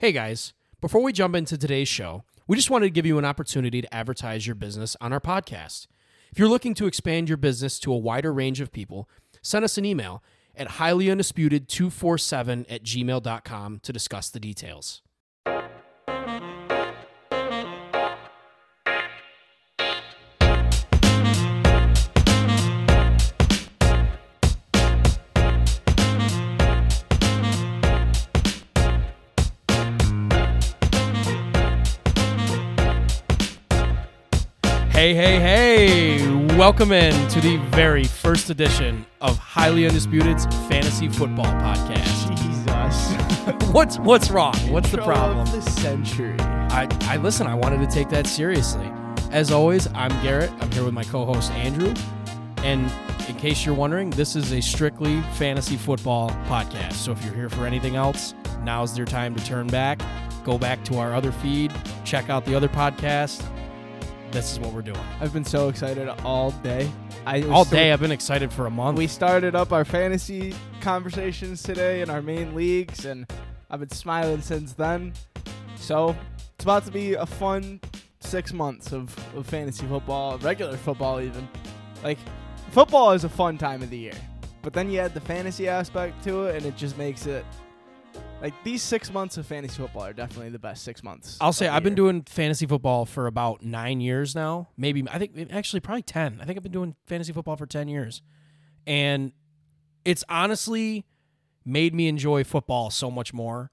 Hey guys, before we jump into today's show, we just wanted to give you an opportunity to advertise your business on our podcast. If you're looking to expand your business to a wider range of people, send us an email at highlyundisputed247 at gmail.com to discuss the details. Hey, hey, hey! Welcome in to the very first edition of Highly Undisputed's Fantasy Football Podcast. Jesus. What's what's wrong? What's the Intro problem? Of the century. I, I listen. I wanted to take that seriously. As always, I'm Garrhett. I'm here with my co-host Andrew. And in case you're wondering, this is a strictly fantasy football podcast. So if you're here for anything else, now's your time to turn back, go back to our other feed, check out the other podcast. This is what we're doing. I've been so excited all day. I All so- day, I've been excited for a month. We started up our fantasy conversations today in our main leagues, and I've been smiling since then. So it's about to be a fun six months of, of fantasy football, regular football even. Like football is a fun time of the year, but then you add the fantasy aspect to it, and it just makes it like these six months of fantasy football are definitely the best six months. I'll say I've been doing fantasy football for about nine years now. Maybe I think actually probably ten. I think I've been doing fantasy football for ten years, and it's honestly made me enjoy football so much more.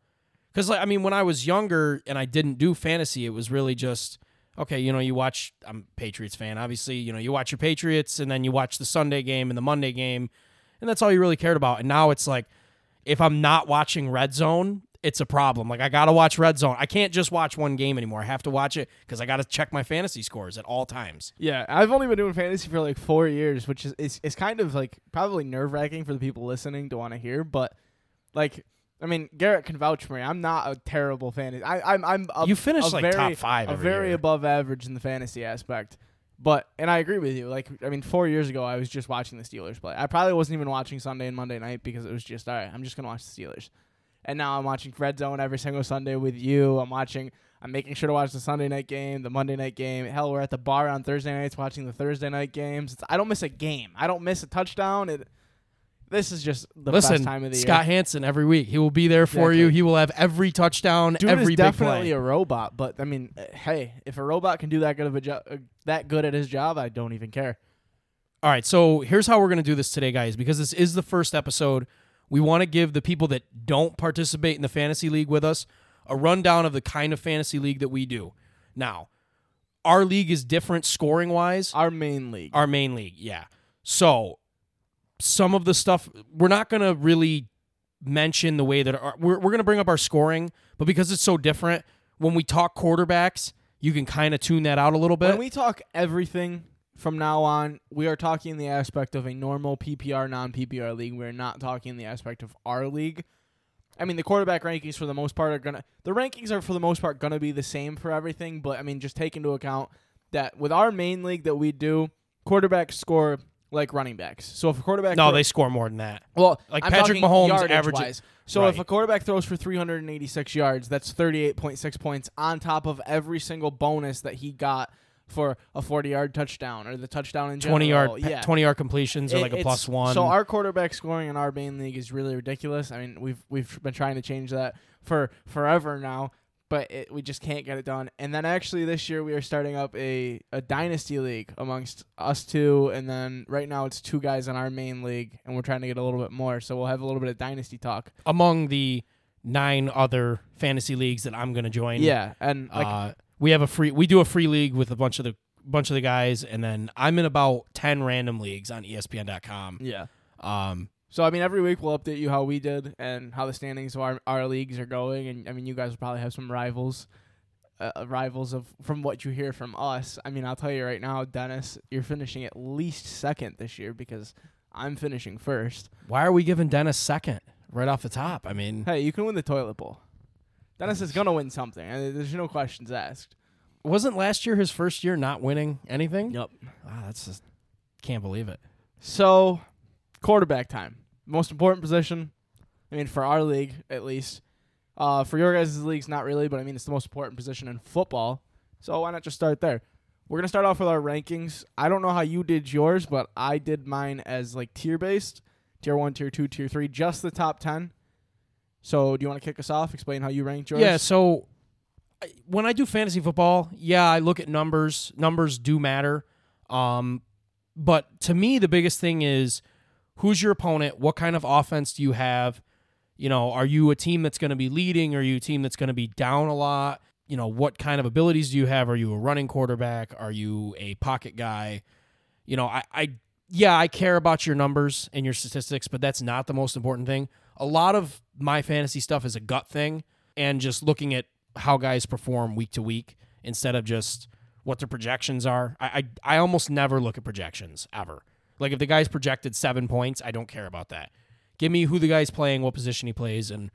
Because like I mean, when I was younger and I didn't do fantasy, it was really just okay. You know, you watch. I'm a Patriots fan, obviously. You know, you watch your Patriots, and then you watch the Sunday game and the Monday game, and that's all you really cared about. And now it's like if I'm not watching Red Zone, it's a problem. Like I gotta watch Red Zone. I can't just watch one game anymore. I have to watch it because I gotta check my fantasy scores at all times. Yeah, I've only been doing fantasy for like four years, which is is, is kind of like probably nerve wracking for the people listening to want to hear. But like, I mean, Garrhett can vouch for me. I'm not a terrible fantasy. I, I'm I'm a, You finished like very, top five a very year. above average in the fantasy aspect. But and I agree with you. Like, I mean, four years ago, I was just watching the Steelers play. I probably wasn't even watching Sunday and Monday night because it was just all right. I'm just gonna watch the Steelers. And now I'm watching Red Zone every single Sunday with you. I'm watching. I'm making sure to watch the Sunday night game, the Monday night game. Hell, we're at the bar on Thursday nights watching the Thursday night games. It's, I don't miss a game. I don't miss a touchdown. It, this is just the Listen, best time of the year. Scott year. Hanson every week. He will be there for you. He will have every touchdown, Dude every is big definitely play. a robot, but I mean, uh, hey, if a robot can do that good of a job, uh, that good at his job, I don't even care. All right, so here's how we're going to do this today, guys, because this is the first episode. We want to give the people that don't participate in the fantasy league with us a rundown of the kind of fantasy league that we do. Now, our league is different scoring wise. Our main league. Our main league, yeah. So, some of the stuff we're not going to really mention the way that our, we're we're going to bring up our scoring, but because it's so different, when we talk quarterbacks, you can kind of tune that out a little bit. when we talk everything from now on, we are talking the aspect of a normal PPR, non PPR league. We're not talking the aspect of our league. I mean, the quarterback rankings for the most part are gonna. The rankings are for the most part gonna be the same for everything. But I mean, just take into account that with our main league that we do, quarterbacks score like running backs. So if a quarterback no, throw- they score more than that. Well, Like I'm Patrick talking Mahomes yardage averages- wise. So if Right. a quarterback throws for 386 yards, that's 38.6 points on top of every single bonus that he got for a 40-yard touchdown or the touchdown in general. yard, pa- yeah. twenty yard completions are It- like a it's- plus one. So our quarterback scoring in our main league is really ridiculous. I mean, we've we've been trying to change that for forever now, but it, we just can't get it done. And then actually this year we are starting up a a dynasty league amongst us two, and then right now it's two guys in our main league, and we're trying to get a little bit more. So we'll have a little bit of dynasty talk. among the nine other fantasy leagues that I'm going to join. Yeah, and like uh, we have a free. We do a free league with a bunch of the bunch of the guys, and then I'm in about ten random leagues on ESPN.com. yeah. Um, So I mean, every week we'll update you how we did and how the standings of our our leagues are going, and I mean, you guys will probably have some rivals, uh, rivals of from what you hear from us. I mean, I'll tell you right now, Dennis, you're finishing at least second this year because I'm finishing first. why are we giving Dennis second right off the top? I mean, Hey, you can win the toilet bowl. Dennis is gonna win something, and there's no questions asked. wasn't last year his first year not winning anything? Yep. Wow, that's just can't believe it. So, quarterback time, most important position. I mean, for our league at least. Uh, for your guys' leagues, not really, but I mean it's the most important position in football. So why not just start there? We're gonna start off with our rankings. I don't know how you did yours, but I did mine as like tier based, tier one, tier two, tier three, just the top ten. So do you want to kick us off? Explain how you ranked yours. Yeah, so when I do fantasy football, yeah, I look at numbers. Numbers do matter. Um, but to me, the biggest thing is who's your opponent? What kind of offense do you have? You know, are you a team that's going to be leading? Are you a team that's going to be down a lot? You know, what kind of abilities do you have? Are you a running quarterback? Are you a pocket guy? You know, I, I yeah, I care about your numbers and your statistics, but that's not the most important thing. A lot of my fantasy stuff is a gut thing and just looking at how guys perform week to week instead of just what their projections are. I, I I almost never look at projections ever. Like if the guy's projected seven points, I don't care about that. Give me who the guy's playing, what position he plays, and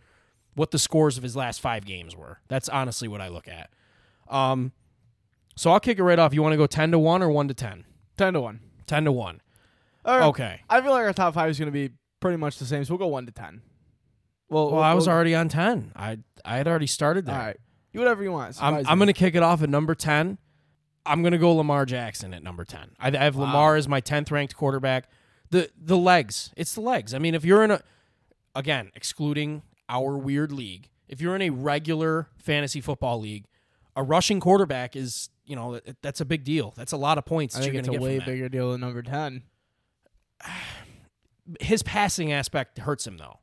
what the scores of his last five games were. That's honestly what I look at. Um, so I'll kick it right off. You want to go ten to one or one to ten? ten to one. Ten to one. All right. Okay. I feel like our top five is gonna be pretty much the same. So we'll go one to ten. Well, Well, I was already on ten. I I had already started there. all right. Do whatever you want. I'm I'm gonna kick it off at number ten. I'm gonna go Lamar Jackson at number ten. I, I have Wow. Lamar as my tenth ranked quarterback. The the legs, it's the legs. I mean, if you're in a again excluding our weird league, if you're in a regular fantasy football league, a rushing quarterback is you know that's a big deal. That's a lot of points. I think it's a way bigger deal than number ten. his passing aspect hurts him though.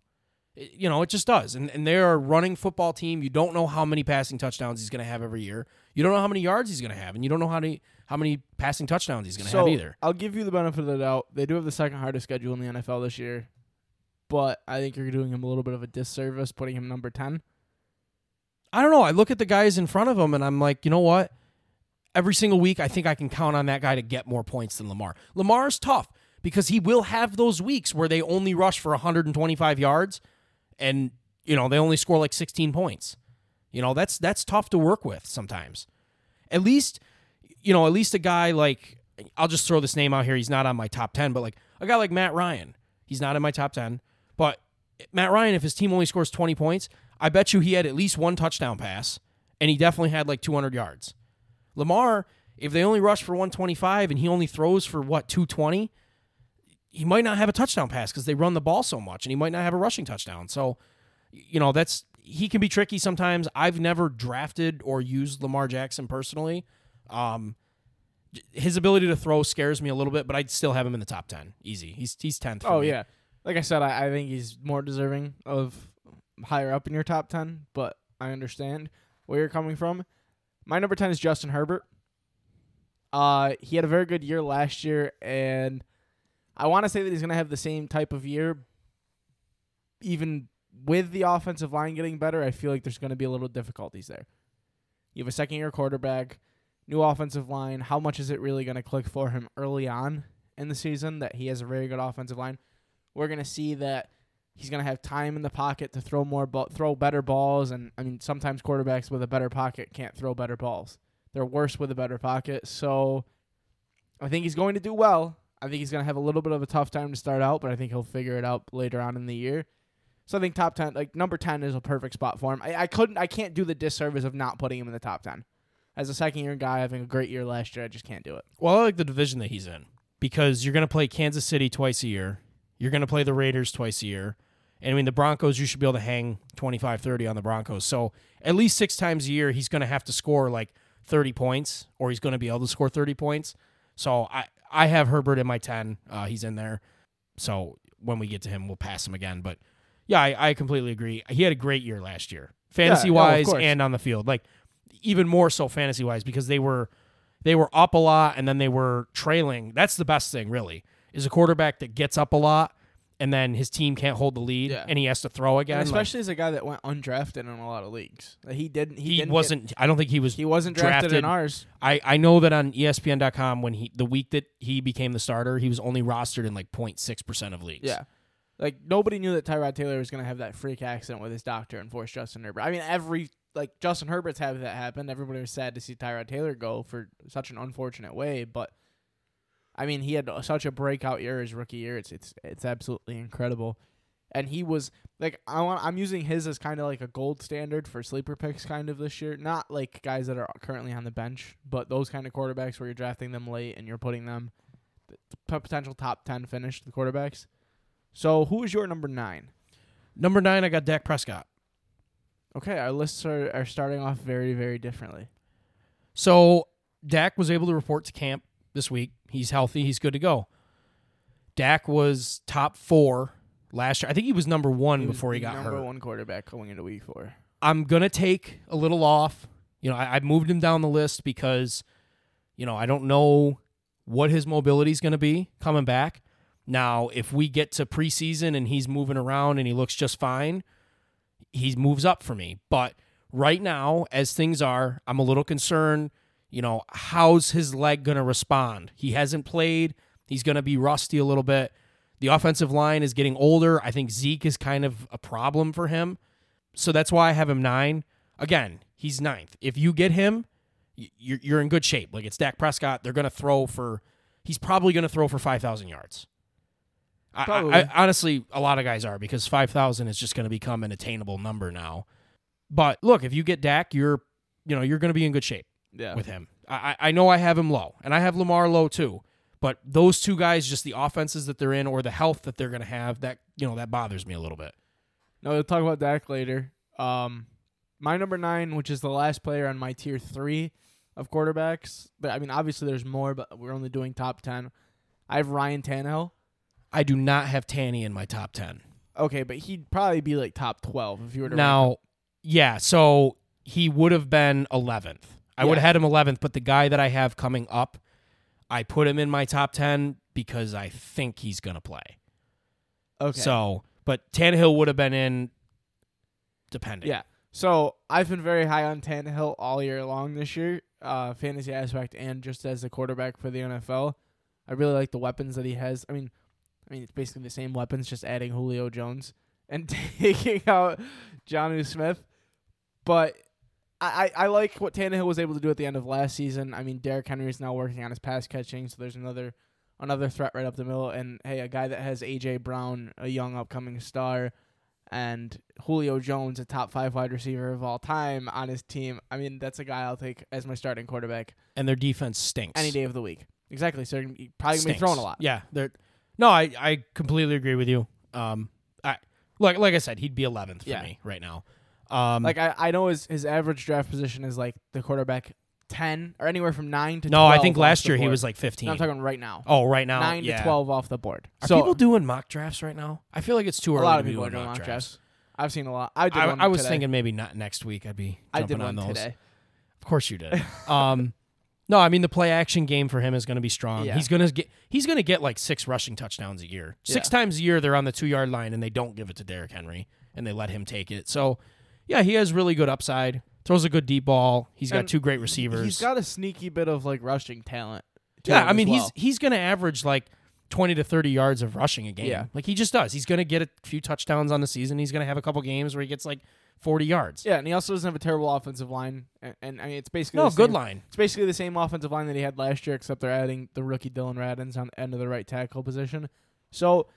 It- you know, it just does. And and they're a running football team. You don't know how many passing touchdowns he's going to have every year. You don't know how many yards he's going to have, and you don't know how many how many passing touchdowns he's going to so have either. I'll give you the benefit of the doubt. They do have the second hardest schedule in the NFL this year, but I think you're doing him a little bit of a disservice putting him number ten. I don't know. I look at the guys in front of him, and I'm like, you know what? Every single week, I think I can count on that guy to get more points than Lamar. Lamar's tough because he will have those weeks where they only rush for 125 yards, and you know they only score like 16 points. You know that's that's tough to work with sometimes. At least, you know, at least a guy like I'll just throw this name out here. He's not on my top 10, but like a guy like Matt Ryan, he's not in my top 10. But Matt Ryan, if his team only scores 20 points, I bet you he had at least one touchdown pass, and he definitely had like 200 yards. Lamar, if they only rush for 125 and he only throws for what 220, he might not have a touchdown pass because they run the ball so much, and he might not have a rushing touchdown. So, you know, that's he can be tricky sometimes. I've never drafted or used Lamar Jackson personally. Um, his ability to throw scares me a little bit, but I'd still have him in the top 10. Easy. He's he's 10th. for Oh me. yeah, like I said, I, I think he's more deserving of higher up in your top ten. But I understand where you're coming from. My number ten is Justin Herbert. Uh, he had a very good year last year, and I want to say that he's gonna have the same type of year. Even with the offensive line getting better, I feel like there's gonna be a little difficulties there. You have a second year quarterback, new offensive line. How much is it really gonna click for him early on in the season that he has a very good offensive line? We're gonna see that he's gonna have time in the pocket to throw more, ball, throw better balls, and I mean sometimes quarterbacks with a better pocket can't throw better balls. They're worse with a better pocket. So I think he's going to do well. I think he's gonna have a little bit of a tough time to start out, but I think he'll figure it out later on in the year. So I think top ten, like number ten, is a perfect spot for him. I, I couldn't, I can't do the disservice of not putting him in the top ten. As a second year guy having a great year last year, I just can't do it. Well, I like the division that he's in because you're going to play Kansas City twice a year. You're going to play the Raiders twice a year. And I mean, the Broncos, you should be able to hang 25, 30 on the Broncos. So at least six times a year, he's going to have to score like 30 points or he's going to be able to score 30 points. So I, I have Herbert in my 10. Uh, he's in there. So when we get to him, we'll pass him again. But yeah, I, I completely agree. He had a great year last year, fantasy no, of wise course. and on the field. Like even more so fantasy wise because they were they were up a lot and then they were trailing. That's the best thing, really, is a quarterback that gets up a lot and then his team can't hold the lead Yeah. and he has to throw again. And especially as a guy that went undrafted in a lot of leagues. Like, He didn't. He, he, didn't get- wasn't. I don't think he was. he wasn't drafted, in ours. I I know that on ESPN.com when he the week that he became the starter, he was only rostered in like 06 percent of leagues. Yeah. Like nobody knew that Tyrod Taylor was going to have that freak accident with his doctor and force Justin Herbert. I mean, every like Justin Herbert's had that happen. Everybody was sad to see Tyrod Taylor go for such an unfortunate way, but I mean, he had such a breakout year his rookie year. It's it's it's absolutely incredible. and he was like I want I'm using his as kind of like a gold standard for sleeper picks kind of this year. Not like guys that are currently on the bench, but those kind of quarterbacks where you're drafting them late and you're putting them potential top 10 finish the quarterbacks. So, who is your number 9? Number nine, I got Dak Prescott. Okay, our lists are, are starting off very very differently. So Dak was able to report to camp this week. He's healthy. He's good to go. Dak was top four last year. I think he was number one He was before he got number hurt. one quarterback going into week 4. I'm gonna take a little off. You know, I, I moved him down the list because, you know, I don't know what his mobility is gonna be coming back. Now, if we get to preseason and he's moving around and he looks just fine, he moves up for me. But right now, as things are, I'm a little concerned. You know, how's his leg gonna respond? He hasn't played. He's gonna be rusty a little bit. The offensive line is getting older. I think Zeke is kind of a problem for him. So that's why I have him nine. Again, he's ninth. If you get him, you're, you're in good shape. Like it's Dak Prescott. They're going to throw for, he's probably going to throw for 5,000 yards. I. I, honestly, a lot of guys are because 5,000 is just going to become an attainable number now. But look, if you get Dak, you're, you know, you're going to be in good shape Yeah. with him. I, I know I have him low, and I have Lamar low too. But those two guys, just the offenses that they're in or the health that they're going to have, that you know that bothers me a little bit. No, we'll talk about Dak later. Um, my number nine, which is the last player on my tier three of quarterbacks. But I mean, obviously there's more, but we're only doing top ten. I have Ryan Tannehill. I do not have Tanny in my top ten. Okay, but he'd probably be like top twelve if you were to rank Now, yeah, so he would have been 11th. I would have had him 11th, but the guy that I have coming up, I put him in my top 10 because I think he's going to play. Okay. So, but Tannehill would have been in depending. Yeah. So I've been very high on Tannehill all year long this year, uh, fantasy aspect and just as a quarterback for the NFL. I really like the weapons that he has. I mean, I mean it's basically the same weapons, just adding Julio Jones and taking out Jonnu Smith. But I, I, I like what Tannehill was able to do at the end of last season. I mean, Derrick Henry is now working on his pass catching, so there's another another threat right up the middle. And hey, a guy that has AJ Brown, a young upcoming star, and Julio Jones, a top five wide receiver of all time, on his team. I mean, that's a guy I'll take as my starting quarterback And their defense stinks. any day of the week. Exactly. So they're gonna be- probably gonna be throwing a lot. Yeah, they're No, I I completely agree with you. Um I like like I said, he'd be 11th for Yeah. me right now. Um Like I, I know his his average draft position is like the quarterback ten or anywhere from nine to No, I 12 think last year he was like 15. No, I'm talking right now. oh, right now. nine yeah. to twelve off the board. Are so people doing mock drafts right now? I feel like it's too early. a lot of people are doing mock drafts. drafts. I've seen a lot. I did I, I was today. thinking maybe not next week. I'd be I jumping did on one those. today. Of course you did. um, no, I mean the play action game for him is going to be strong. Yeah. He's going to get he's going to get like six rushing touchdowns a year. Six Yeah. times a year they're on the two yard line and they don't give it to Derrick Henry and they let him take it. So yeah, he has really good upside. Throws a good deep ball. He's got And two great receivers. He's got a sneaky bit of like rushing talent. to yeah, him I as mean well. he's he's going to average like. 20 to 30 yards of rushing a game. Yeah. Like he just does. He's going to get a few touchdowns on the season. He's going to have a couple games where he gets like 40 yards. yeah, and he also doesn't have a terrible offensive line. And, and I mean, it's basically No, the good same- line. It's basically the same offensive line that he had last year, except they're adding the rookie Dillon Radunz on the end of the right tackle position. So,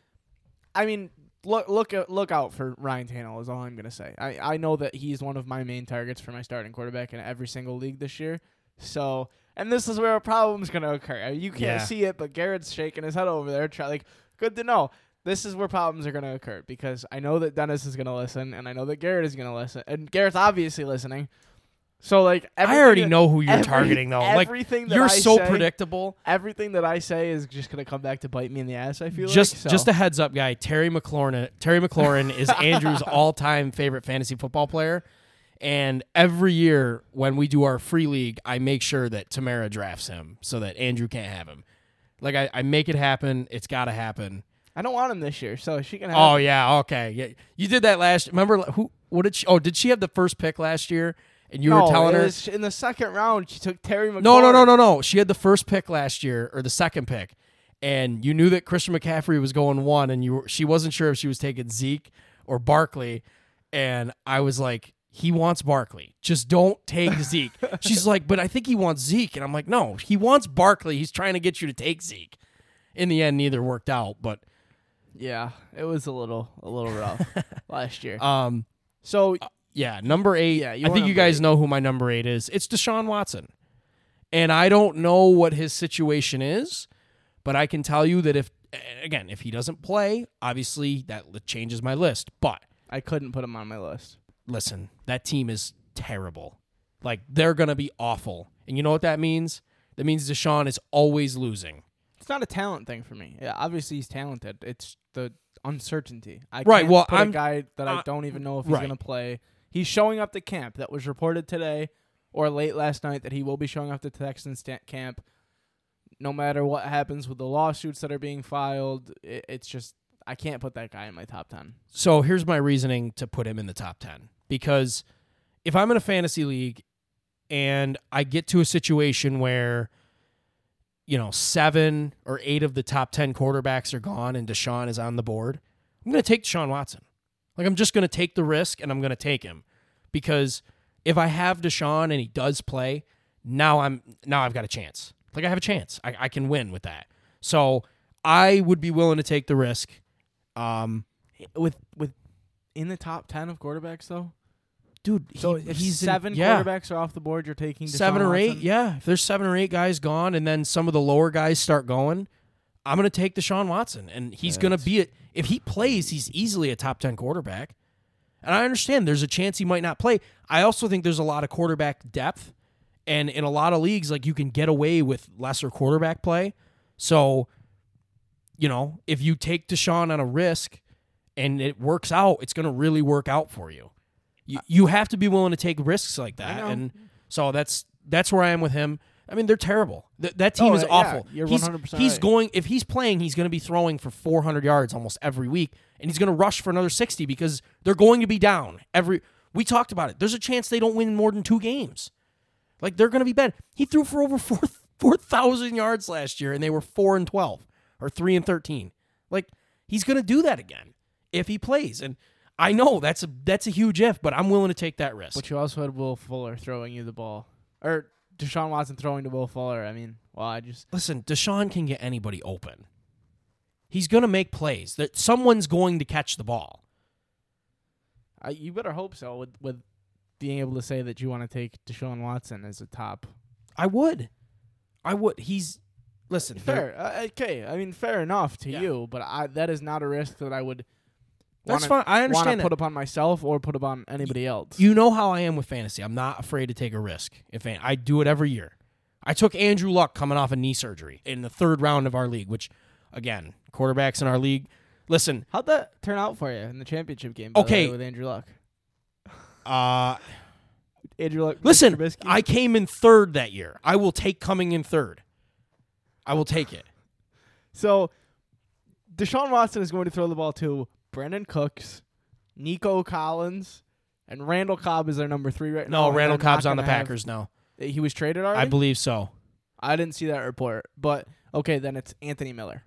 I mean, look look at, look out for Ryan Tannehill is all I'm gonna say. I I know that he's one of my main targets for my starting quarterback in every single league this year. So, and this is where a problem's gonna occur. Uh, you can't Yeah. see it, but Garrhett's shaking his head over there. Try like, good to know. This is where problems are gonna occur because I know that Dennis is gonna listen, and I know that Garrhett is gonna listen, and Garrhett's obviously listening. So like, I already that- know who you're every- targeting though. Like that you're I so say, predictable. Everything that I say is just gonna come back to bite me in the ass. I feel just like. So. just a heads up, guy. Terry McLaurin. Terry McLaurin is Andrew's all-time favorite fantasy football player, and every year when we do our free league, I make sure that Tamara drafts him so that Andrew can't have him. Like I, I make it happen. It's got to happen. I don't want him this year, so she can have. Oh him. yeah, okay. Yeah, you did that last. Remember who? What did she? Oh, did she have the first pick last year? And you no, were telling her was in the second round she took Terry McLaurin. No, no, no, no, no. She had the first pick last year or the second pick, and you knew that Christian McCaffrey was going one, and you were, she wasn't sure if she was taking Zeke or Barkley, and I was like, he wants Barkley. Just don't take Zeke. She's like, but I think he wants Zeke, and I'm like, no, he wants Barkley. He's trying to get you to take Zeke. In the end, neither worked out, but Yeah, it was a little a little rough last year. Um, So yeah, number eight. Yeah, I think you guys eight. know who my number eight is. It's Deshaun Watson, and I don't know what his situation is, but I can tell you that if again if he doesn't play, obviously that changes my list. But I couldn't put him on my list. listen, that team is terrible. Like they're gonna be awful, and you know what that means? That means Deshaun is always losing. It's not a talent thing for me. Yeah, obviously he's talented. It's the uncertainty. I Right, can't well, put I'm- a guy that I uh, don't even know if he's right. gonna play. He's showing up to camp. That was reported today or late last night that he will be showing up to Texans camp. No matter what happens with the lawsuits that are being filed, it, it's just I can't put that guy in my top ten. So here's my reasoning to put him in the top 10. Because if I'm in a fantasy league and I get to a situation where, you know, seven or eight of the top 10 quarterbacks are gone and Deshaun is on the board, I'm going to take Deshaun Watson. Like, I'm just going to take the risk and I'm going to take him. Because if I have Deshaun and he does play, now I'm now I've got a chance. Like I have a chance. I, I can win with that. So I would be willing to take the risk. Um, With with in the top ten of quarterbacks though. dude. So he- if he's in- seven yeah, quarterbacks are off the board, you're taking Deshaun seven or eight. Watson? Yeah, if there's seven or eight guys gone, and then some of the lower guys start going, I'm gonna take Deshaun Watson, and he's gonna be it. If he plays, he's easily a top ten quarterback. And I understand there's a chance he might not play. I also think there's a lot of quarterback depth, and in a lot of leagues, like you can get away with lesser quarterback play. So, you know, if you take Deshaun on a risk and it works out, it's going to really work out for you. You you have to be willing to take risks like that, and so that's that's where I am with him. I mean, they're terrible. Th- that team Oh, is yeah, awful. you're he's 100% he's right. going if he's playing, he's going to be throwing for 400 yards almost every week, and he's going to rush for another 60 because they're going to be down every. We talked about it. There's a chance they don't win more than two games. Like they're going to be bad. He threw for over four four thousand yards last year, and they were four and twelve or three and thirteen. Like he's going to do that again if he plays. And I know that's a that's a huge if, but I'm willing to take that risk. But you also had Will Fuller throwing you the ball, or Deshaun Watson throwing to Will Fuller. I mean, well, I just Listen, Deshaun can get anybody open. He's going to make plays. That someone's going to catch the ball. I, you better hope so. With with being able to say that you want to take Deshaun Watson as a top. I would. I would. He's listen. Fair, uh, okay. I mean, fair enough to Yeah. you, but I that is not a risk that I would. That's wanna, fine. I Want understand to put upon myself or put upon anybody else. You know how I am with fantasy. I'm not afraid to take a risk. If I I do it every year. I took Andrew Luck coming off a knee surgery in the third round of our league, which, again, quarterbacks in our league. Listen, How'd that turn out for you in the championship game? Okay. way, with Andrew Luck. uh, Andrew Luck. Listen. I came in third that year. I will take coming in third. I will take it. So, Deshaun Watson is going to throw the ball to Brandin Cooks, Nico Collins, and Randall Cobb is their number three right now. No, Randall Cobb's on the have- Packers now. he was traded already. I believe so. I didn't see that report, but okay, then it's Anthony Miller.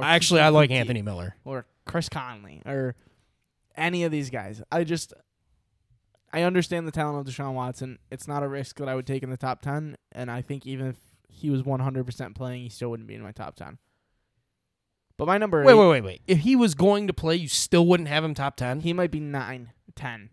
Actually, Keke I like Keke, Anthony Miller. or Chris Conley or any of these guys. I just I understand the talent of Deshaun Watson. It's not a risk that I would take in the top ten, and I think even if he was one hundred percent playing, he still wouldn't be in my top ten. But my number Wait, eight, wait, wait, wait. If he was going to play, you still wouldn't have him top ten. he might be nine, ten.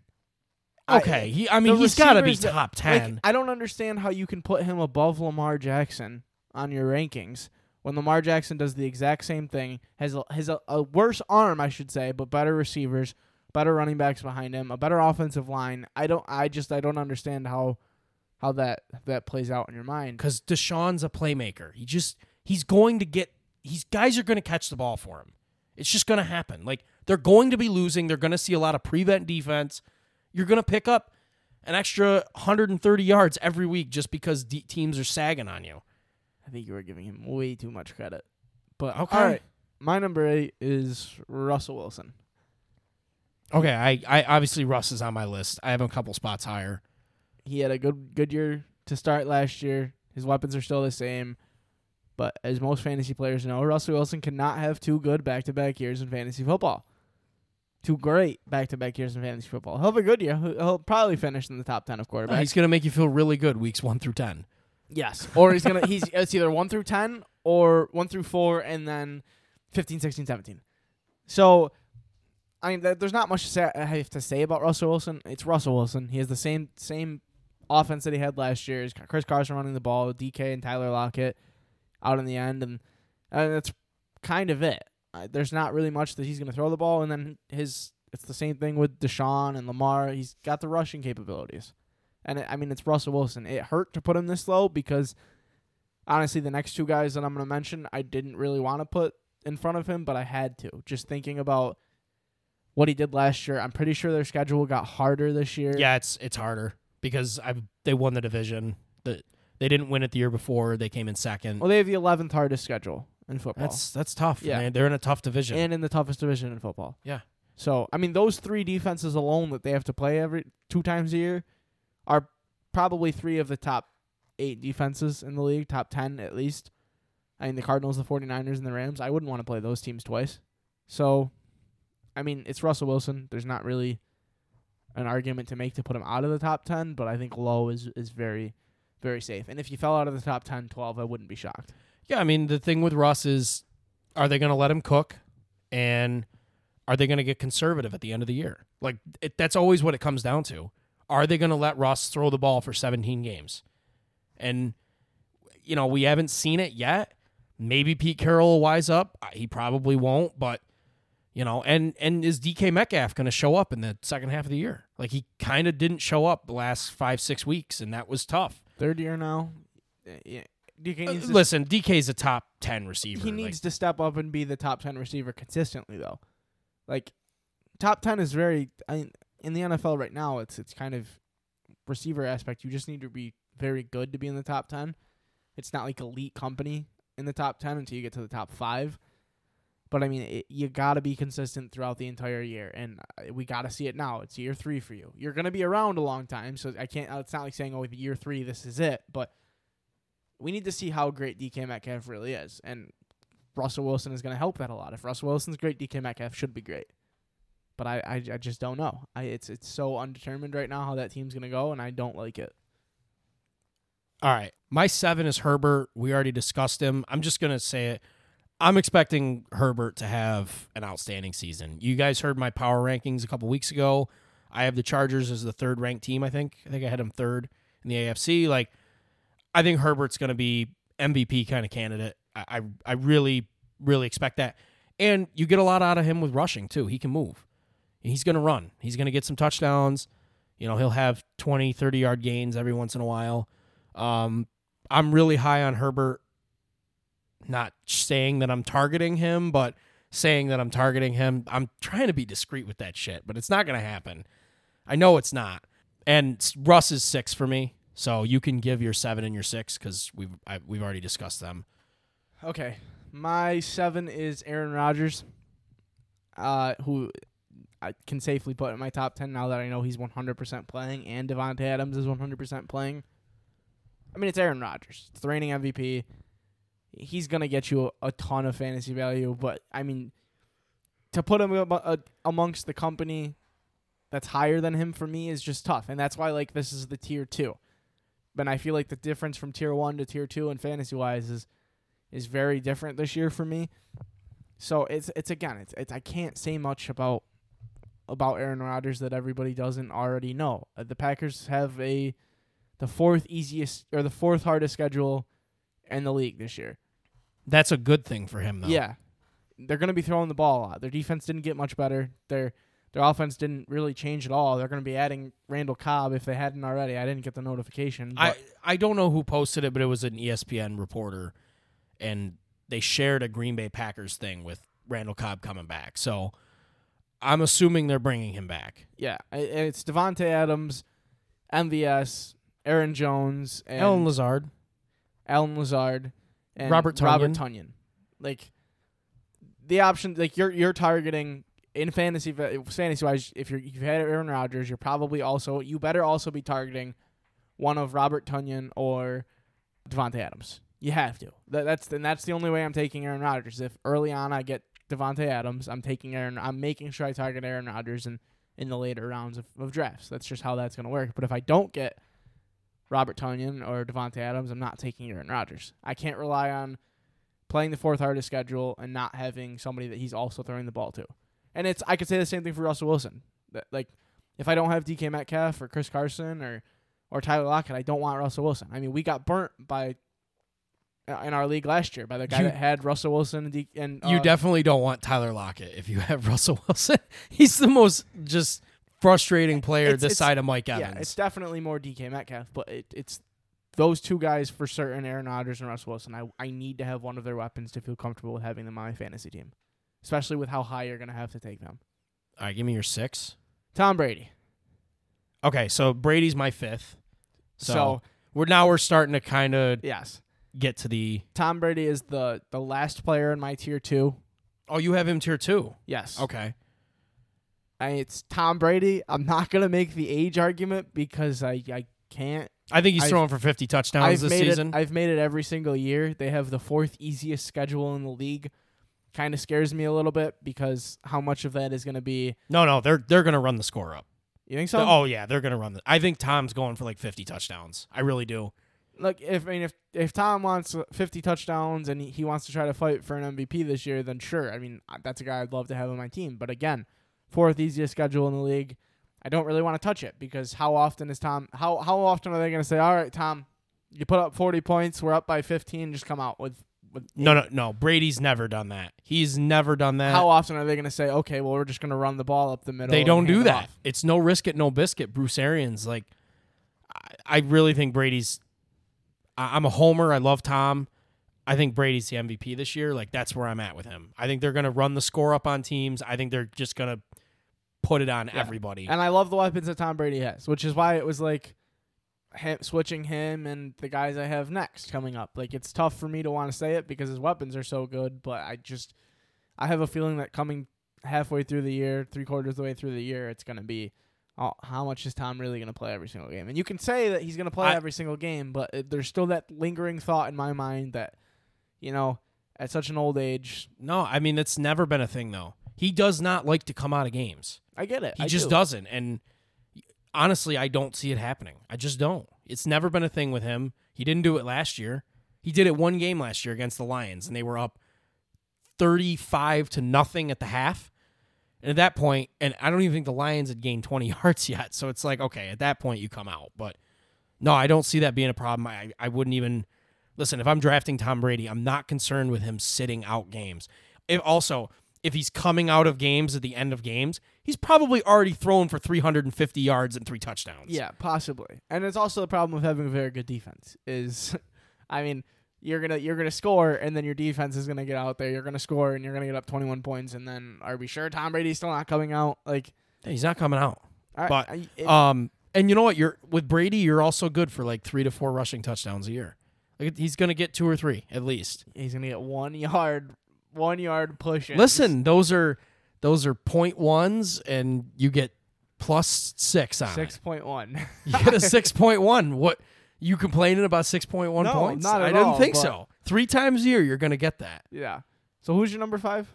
I- Okay, he. I mean, the he's got to be receivers that- top Like, ten. I don't understand how you can put him above Lamar Jackson on your rankings when Lamar Jackson does the exact same thing, has a, has a, a worse arm, I should say, but better receivers, better running backs behind him, a better offensive line. I don't. I just I don't understand how how that that plays out in your mind. because Deshaun's a playmaker. He just he's going to get he's guys are going to catch the ball for him. It's just going to happen. Like they're going to be losing. They're going to see a lot of prevent defense. You're going to pick up an extra 130 yards every week just because de- teams are sagging on you. I think you were giving him way too much credit. But Okay. all right, my number eight is Russell Wilson. Okay, I, I obviously Russ is on my list. I have him a couple spots higher. he had a good good year to start last year. His weapons are still the same. But as most fantasy players know, Russell Wilson cannot have two good back to back years in fantasy football. Two great back to back years in fantasy football. He'll have a good year. He'll probably finish in the top ten of uh, quarterbacks. He's going to make you feel really good weeks one through ten. yes. Or he's gonna he's it's either one through ten or one through four and then 15, 16, 17. So, I mean, th- there's not much to say I have to say about Russell Wilson. It's Russell Wilson. He has the same same offense that he had last year. Chris Carson running the ball, DK and Tyler Lockett out in the end, and and that's kind of it. Uh, there's not really much that he's going to throw the ball, and then his it's the same thing with Deshaun and Lamar. He's got the rushing capabilities, and it, I mean it's Russell Wilson. It hurt to put him this low because honestly, the next two guys that I'm going to mention, I didn't really want to put in front of him, but I had to. Just thinking about what he did last year, I'm pretty sure their schedule got harder this year. Yeah, it's it's harder because I they won the division. They didn't win it the year before. They came in second. Well, they have the 11th hardest schedule in football. That's that's tough. Yeah. man. they're in a tough division. and in the toughest division in football. Yeah. So I mean, those three defenses alone that they have to play every two times a year are probably three of the top eight defenses in the league, top ten at least. I mean, the Cardinals, the 49ers, and the Rams. I wouldn't want to play those teams twice. So, I mean, it's Russell Wilson. There's not really an argument to make to put him out of the top 10, but I think low is, is very, very safe. And if you fell out of the top 10, 12, I wouldn't be shocked. yeah, I mean the thing with Russ is, are they going to let him cook, and are they going to get conservative at the end of the year? Like it, that's always what it comes down to. Are they going to let Russ throw the ball for 17 games? And you know we haven't seen it yet. Maybe Pete Carroll will wise up. He probably won't, but you know, and and is DK Metcalf going to show up in the second half of the year? Like he kind of didn't show up the last five six weeks, and that was tough. Third year now. Uh, Yeah. DK Uh, needs to listen, DK's a top ten receiver. he Like, needs to step up and be the top 10 receiver consistently though like top 10 is very I mean, in the NFL right now it's it's kind of receiver aspect you just need to be very good to be in the top 10 it's not like elite company in the top 10 until you get to the top 5 but I mean it, you got to be consistent throughout the entire year and uh, we got to see it now it's year 3 for you you're to be around a long time so I can't it's not like saying oh with year 3 this is it but we need to see how great DK Metcalf really is and Russell Wilson is to help that a lot. If Russell Wilson's great, DK Metcalf should be great. But I, I, I just don't know. I it's it's so undetermined right now how that team's to go, and I don't like it. All right. My seven is Herbert. We already discussed him. I'm just to say it. I'm expecting Herbert to have an outstanding season. You guys heard my power rankings a couple weeks ago. I have the Chargers as the third ranked team, I think. I think I had them third in the AFC. Like, I think Herbert's going to be MVP kind of candidate. I, I, I really, really expect that. And you get a lot out of him with rushing, too. He can move. He's going to run. He's going to get some touchdowns. You know, he'll have 20, 30 yard gains every once in a while. Um, I'm really high on Herbert. Not saying that I'm targeting him, but saying that I'm targeting him. I'm trying to be discreet with that shit, but it's not going to happen. I know it's not. And Russ is six for me, so you can give your seven and your six because we've I, we've already discussed them. Okay, my seven is Aaron Rodgers, uh, who I can safely put in my top ten now that I know he's 100% playing and Davante Adams is 100% playing. I mean, it's Aaron Rodgers. It's the reigning MVP. He's gonna get you a, a ton of fantasy value, but I mean, to put him abo- uh, amongst the company that's higher than him for me is just tough, and that's why like this is the tier two. But I feel like the difference from tier one to tier two in fantasy wise is is very different this year for me. So it's it's again it's it's I can't say much about about Aaron Rodgers that everybody doesn't already know. Uh, the Packers have a the fourth easiest or the fourth hardest schedule in the league this year. That's a good thing for him, though. Yeah. They're going to be throwing the ball a lot. Their defense didn't get much better. Their their offense didn't really change at all. They're going to be adding Randall Cobb if they hadn't already. I didn't get the notification. I but- I don't know who posted it, but it was an ESPN reporter, and they shared a Green Bay Packers thing with Randall Cobb coming back. So I'm assuming they're bringing him back. yeah, it's Davante Adams, MVS, Aaron Jones, and Allen Lazard. Allen Lazard, and Robert Robert Tonyan. Tunyon. Like the option, like you're you're targeting in fantasy uh, fantasy wise. If you're if you had Aaron Rodgers, you're probably also you better also be targeting one of Robert Tonyan or Davante Adams. You have to. That, that's and that's the only way I'm taking Aaron Rodgers. If early on I get Davante Adams, I'm taking Aaron. I'm making sure I target Aaron Rodgers in in the later rounds of, of drafts. That's just how that's going to work. But if I don't get Robert Tonyan or Davante Adams, I'm not taking Aaron Rodgers. I can't rely on playing the fourth hardest schedule and not having somebody that he's also throwing the ball to. And it's I could say the same thing for Russell Wilson. That like if I don't have DK Metcalf or Chris Carson or or Tyler Lockett, I don't want Russell Wilson. I mean, we got burnt by uh, in our league last year by the guy You- that had Russell Wilson and, D- and You uh, definitely don't want Tyler Lockett if you have Russell Wilson. He's the most just frustrating player It's- this it's- side of Mike Evans. yeah, it's definitely more DK Metcalf, but it, it's those two guys for certain, Aaron Rodgers and Russell Wilson. I I need to have one of their weapons to feel comfortable with having them on my fantasy team, especially with how high you're gonna have to take them. All right, give me your six. Tom Brady. Okay, so Brady's my fifth. So, so we're now we're starting to kind of yes, get to the. Tom Brady is the the last player in my tier two. Oh, you have him tier two. Yes. Okay. I, it's Tom Brady. I'm not gonna make the age argument because I I can't. I think he's I've- throwing for 50 touchdowns I've this made season. it. I've made it every single year. They have the fourth easiest schedule in the league. Kind of scares me a little bit because how much of that is going to be? no, no, they're they're gonna run the score up. You think so? oh yeah, they're gonna run the. I think Tom's going for like 50 touchdowns. I really do. Look, if I mean if if Tom wants 50 touchdowns and he, he wants to try to fight for an MVP this year, then sure. I mean that's a guy I'd love to have on my team. But again, fourth easiest schedule in the league. I don't really want to touch it because how often is Tom? How how often are they going to say, "All right, Tom, you put up 40 points, we're up by 15, just come out with with No, no, no. Brady's never done that. He's never done that. How often are they going to say, "Okay, well, we're just going to run the ball up the middle"? they don't do that. off? It's no risk it, no biscuit. Bruce Arians, like, I, I really think Brady's. I, I'm a homer. I love Tom. I think Brady's the MVP this year. Like that's where I'm at with him. I think they're gonna run the score up on teams. I think they're just gonna put it on Yeah. everybody. And I love the weapons that Tom Brady has, which is why it was like him, switching him and the guys I have next coming up. Like it's tough for me to want to say it because his weapons are so good, but I just I have a feeling that coming halfway through the year, three quarters of the way through the year, it's going to be oh, how much is Tom really going to play every single game? And you can say that he's going to play I- every single game, but it, there's still that lingering thought in my mind that you know, at such an old age, no, I mean that's never been a thing though. He does not like to come out of games. I get it. He I just do. doesn't. And honestly, I don't see it happening. I just don't. It's never been a thing with him. He didn't do it last year. He did it one game last year against the Lions, and they were up 35 to nothing at the half. And at that point, and I don't even think the Lions had gained 20 yards yet. So it's like, okay, at that point, you come out. But no, I don't see that being a problem. I, I wouldn't even listen. If I'm drafting Tom Brady, I'm not concerned with him sitting out games. If also, if he's coming out of games at the end of games, he's probably already thrown for 350 yards and three touchdowns. Yeah, possibly. And it's also the problem of having a very good defense is I mean, you're gonna you're gonna score and then your defense is gonna get out there, you're gonna score and you're gonna get up twenty one points and then are we sure Tom Brady's still not coming out? Like he's not coming out. I, But, I, it- Um, and you know what? You're with Brady. You're also good for like three to four rushing touchdowns a year. Like he's gonna get two or three at least. he's gonna get one yard one yard push. Listen, those are those are point ones, and you get plus six on six point one. You get a six point one. What you complaining about six point one No, points? not I didn't all, think so. Three times a year, you're gonna get that. yeah. So who's your number five?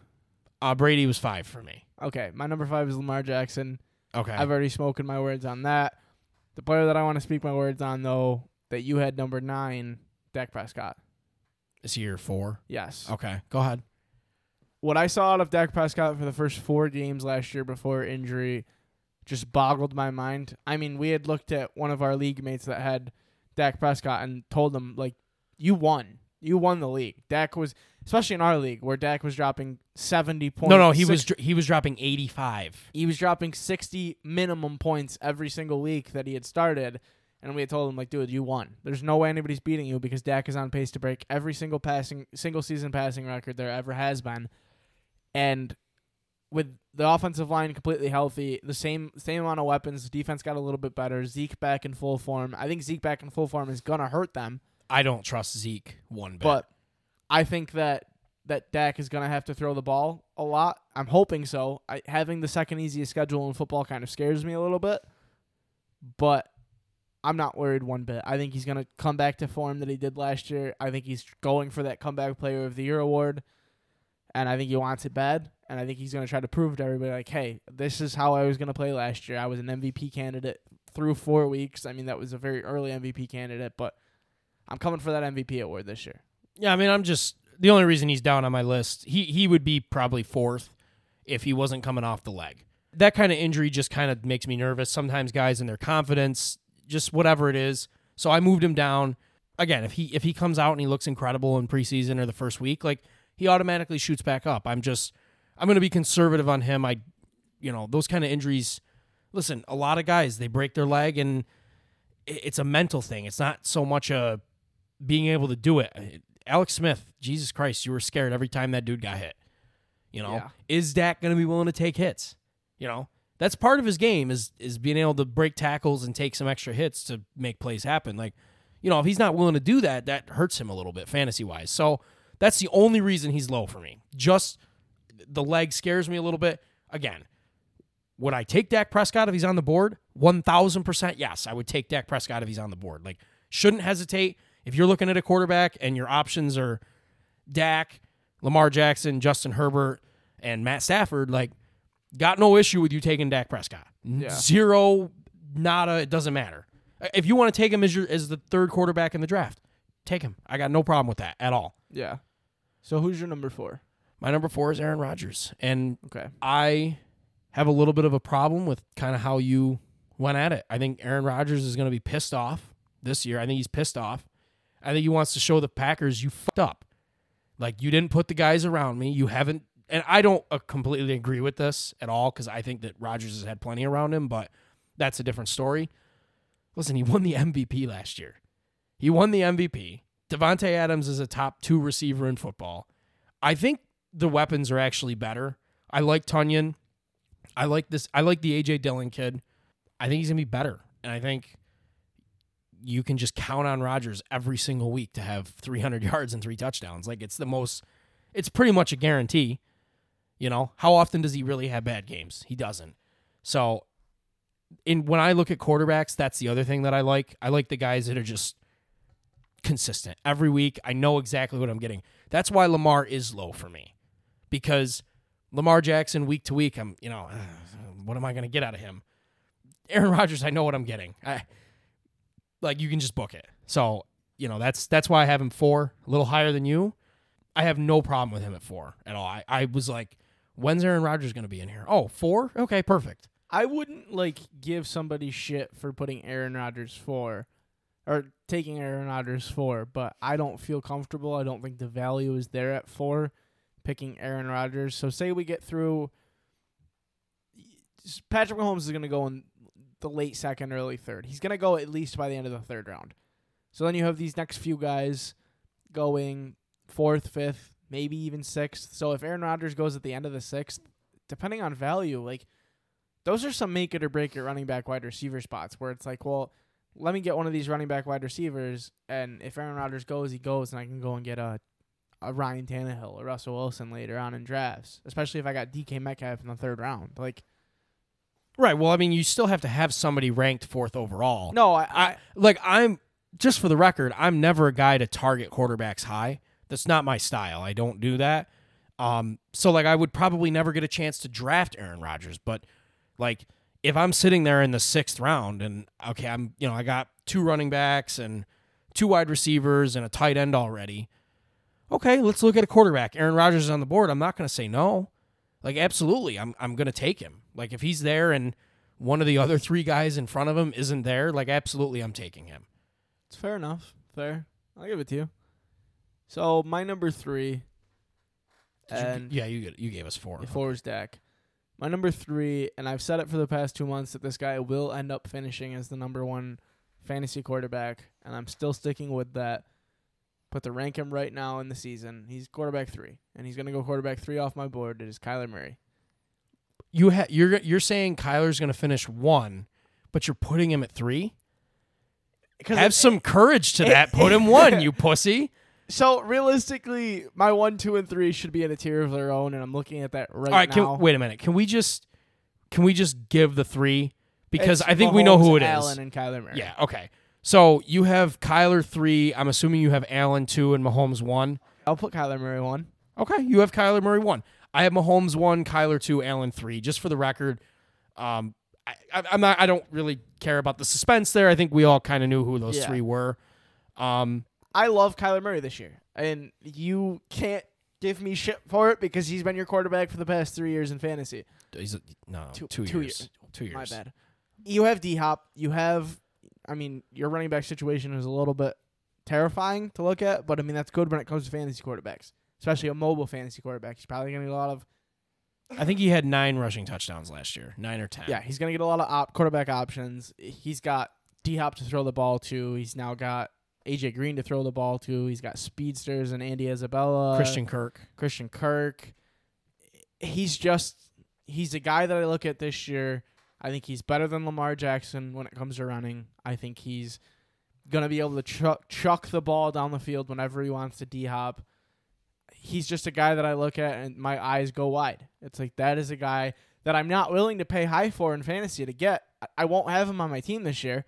Uh, Brady was five for me. Okay, my number five is Lamar Jackson. Okay. I've already spoken my words on that. The player that I want to speak my words on though, that you had number nine, Dak Prescott. Is he your four? Yes. Okay. Go ahead. What I saw out of Dak Prescott for the first four games last year before injury just boggled my mind. I mean, we had looked at one of our league mates that had Dak Prescott and told him like, "You won, you won the league." Dak was, especially in our league where Dak was dropping seventy points. No, no, he was dr- he was dropping eighty five. he was dropping sixty minimum points every single week that he had started. And we had told him like, dude, you won. There's no way anybody's beating you because Dak is on pace to break every single passing, single season passing record there ever has been. And with the offensive line completely healthy, the same same amount of weapons, defense got a little bit better. Zeke back in full form. I think Zeke back in full form is gonna hurt them, I don't trust Zeke one bit. but I think that that Dak is gonna have to throw the ball a lot. I'm hoping so. I, having the second easiest schedule in football kind of scares me a little bit, but I'm not worried one bit. I think he's gonna come back to form that he did last year. I think he's going for that comeback player of the year award, and I think he wants it bad. And I think he's gonna try to prove to everybody like, hey, this is how I was gonna play last year. I was an MVP candidate through four weeks. I mean, that was a very early MVP candidate, but I'm coming for that MVP award this year. Yeah, I mean, I'm just the only reason he's down on my list. He he would be probably fourth if he wasn't coming off the leg. That kind of injury just kind of makes me nervous. Sometimes guys in their confidence, just whatever it is. So I moved him down. Again, if he if he comes out and he looks incredible in preseason or the first week, like he automatically shoots back up. I'm just I'm going to be conservative on him. I you know, those kind of injuries. Listen, a lot of guys, they break their leg and it's a mental thing. It's not so much a being able to do it. Alex Smith, Jesus Christ, you were scared every time that dude got hit. You know, Yeah. is Dak going to be willing to take hits? You know, that's part of his game is is being able to break tackles and take some extra hits to make plays happen. Like, you know, if he's not willing to do that, that hurts him a little bit fantasy wise. So that's the only reason he's low for me. Just the leg scares me a little bit. Again, would I take Dak Prescott if he's on the board? 1000% yes, I would take Dak Prescott if he's on the board. Like, shouldn't hesitate. If you're looking at a quarterback and your options are Dak, Lamar Jackson, Justin Herbert, and Matt Stafford, like, got no issue with you taking Dak Prescott. Yeah. Zero, nada, it doesn't matter. If you want to take him as, your, as the third quarterback in the draft, take him. I got no problem with that at all. Yeah. So who's your number four? My number four is Aaron Rodgers. And Okay. I have a little bit of a problem with kind of how you went at it. I think Aaron Rodgers is going to be pissed off this year. I think he's pissed off. I think he wants to show the Packers you fucked up. Like you didn't put the guys around me. You haven't, and I don't uh, completely agree with this at all because I think that Rodgers has had plenty around him, but that's a different story. Listen, he won the MVP last year. He won the MVP. Davante Adams is a top two receiver in football. I think the weapons are actually better. I like Tonyan. I like this. I like the AJ Dillon kid. I think he's gonna be better, and I think you can just count on Rodgers every single week to have 300 yards and three touchdowns. Like it's the most. It's pretty much a guarantee. You know how often does he really have bad games? He doesn't. So, in when I look at quarterbacks, that's the other thing that I like. I like the guys that are just consistent every week. I know exactly what I'm getting. That's why Lamar is low for me because Lamar Jackson week to week, I'm you know, uh, what am I going to get out of him? Aaron Rodgers, I know what I'm getting. I like you can just book it. So you know that's that's why I have him four, a little higher than you. I have no problem with him at four at all. I, I was like, when's Aaron Rodgers going to be in here? Oh, four? Okay, perfect. I wouldn't like give somebody shit for putting Aaron Rodgers four or taking Aaron Rodgers four, but I don't feel comfortable. I don't think the value is there at four picking Aaron Rodgers. So say we get through Patrick Mahomes is going to go in the late second, early third. He's going to go at least by the end of the third round. So then you have these next few guys going fourth, fifth, maybe even sixth. So if Aaron Rodgers goes at the end of the sixth, depending on value, like those are some make it or break it running back wide receiver spots where it's like, well, let me get one of these running back wide receivers, and if Aaron Rodgers goes, he goes, and I can go and get a a Ryan Tannehill or Russell Wilson later on in drafts, especially if I got DK Metcalf in the third round. Like, Right. Well, I mean, you still have to have somebody ranked fourth overall. no, I, I like I'm just for the record, I'm never a guy to target quarterbacks high. That's not my style. I don't do that. Um, so like I would probably never get a chance to draft Aaron Rodgers, but like if I'm sitting there in the sixth round and okay, I'm you know I got two running backs and two wide receivers and a tight end already. Okay, let's look at a quarterback. Aaron Rodgers is on the board. I'm not going to say no. Like absolutely, I'm I'm going to take him. Like if he's there and one of the other three guys in front of him isn't there, like absolutely I'm taking him. it's fair enough. Fair. I'll give it to you. So my number three, you- and yeah, you you gave us four. Four is Dak. My number three, and I've said it for the past two months that this guy will end up finishing as the number one fantasy quarterback, and I'm still sticking with that. But to rank him right now in the season, he's quarterback three, and he's gonna go quarterback three off my board. It is Kyler Murray. You ha- you're you're saying Kyler's going to finish one, but you're putting him at three. Have some courage to that. Put him one, you pussy. So realistically, my one, two, and three should be in a tier of their own, and I'm looking at that right, All right, now. can, wait a minute. Can we just can we just give the three because It's I think we know who it is. Allen and Kyler Murray. Yeah. Okay. So you have Kyler three. I'm assuming you have Allen two and Mahomes one. I'll put Kyler Murray one. Okay, you have Kyler Murray one. I have Mahomes one, Kyler two, Allen three. Just for the record, um, I, I'm not. I don't really care about the suspense there. I think we all kind of knew who those Yeah. three were. Um, I love Kyler Murray this year, and you can't give me shit for it because he's been your quarterback for the past three years in fantasy. He's a, no Two- two, two years. years. Two years. My bad. You have D Hop. You have, I mean, your running back situation is a little bit terrifying to look at, but I mean that's good when it comes to fantasy quarterbacks, especially a mobile fantasy quarterback. He's probably gonna get a lot of I think he had nine rushing touchdowns last year, nine or ten. yeah. He's gonna get a lot of op- quarterback options. He's got D Hop to throw the ball to. He's now got AJ Green to throw the ball to. He's got speedsters and Andy Isabella, Christian Kirk. Christian Kirk. He's just he's a guy that I look at this year. I think he's better than Lamar Jackson when it comes to running. I think he's gonna be able to chuck chuck the ball down the field whenever he wants to D hop. He's just a guy that I look at and my eyes go wide. It's like that is a guy that I'm not willing to pay high for in fantasy to get. I- I won't have him on my team this year,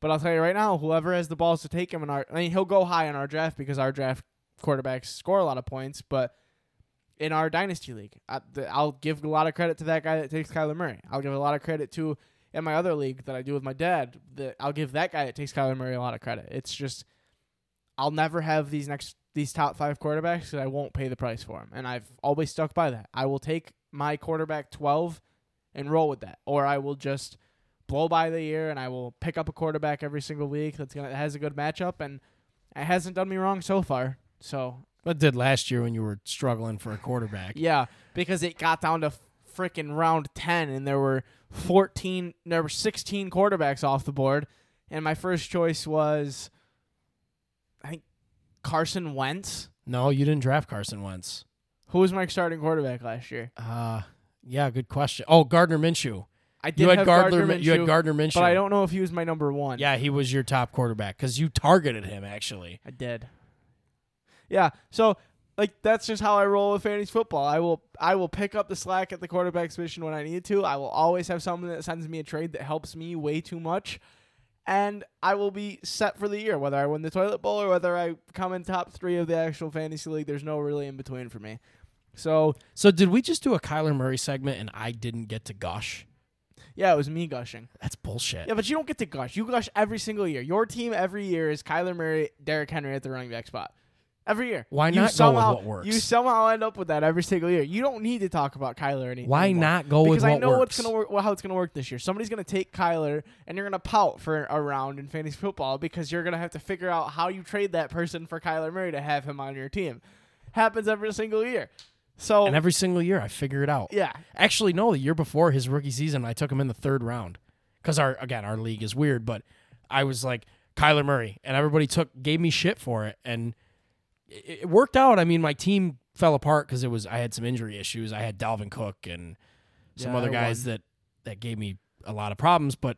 but I'll tell you right now, whoever has the balls to take him in our, I mean, he'll go high in our draft because our draft quarterbacks score a lot of points, but in our dynasty league, I, the, I'll give a lot of credit to that guy that takes Kyler Murray. I'll give a lot of credit to in my other league that I do with my dad. That I'll give that guy that takes Kyler Murray a lot of credit. It's just I'll never have these next these top five quarterbacks because I won't pay the price for them, and I've always stuck by that. I will take my quarterback twelve and roll with that, or I will just blow by the year and I will pick up a quarterback every single week that's gonna that has a good matchup, and it hasn't done me wrong so far. So What did last year when you were struggling for a quarterback? yeah, because it got down to freaking round 10 and there were 14 there were 16 quarterbacks off the board and my first choice was I think Carson Wentz. No, you didn't draft Carson Wentz. Who was my starting quarterback last year? Uh yeah, good question. Oh, Gardner Minshew. I did You had have Gardner. Gardner Min- you had Gardner Minshew. but I don't know if he was my number 1. Yeah, he was your top quarterback because you targeted him actually. I did. Yeah, so like that's just how I roll with fantasy football. I will I will pick up the slack at the quarterback position when I need to. I will always have someone that sends me a trade that helps me way too much. And I will be set for the year, whether I win the toilet bowl or whether I come in top three of the actual fantasy league. There's no really in between for me. So So did we just do a Kyler Murray segment and I didn't get to gush? Yeah, it was me gushing. That's bullshit. Yeah, but you don't get to gush. You gush every single year. Your team every year is Kyler Murray, Derrick Henry at the running back spot. Every year. Why You not go with what works? You somehow end up with that every single year. You don't need to talk about Kyler or anything. Why not go Because with I what know what's gonna work. Well, how it's gonna work this year. Somebody's gonna take Kyler, and you're gonna pout for a round in fantasy football because you're gonna have to figure out how you trade that person for Kyler Murray to have him on your team. Happens every single year. So And every single year I figure it out. yeah, Actually, no, the year before his rookie season, I took him in the third round because our again our league is weird, but I was like Kyler Murray, and everybody took gave me shit for it, and it, it worked out. I mean, my team fell apart because it was I had some injury issues. I had Dalvin Cook and some Yeah, other guys that that gave me a lot of problems, but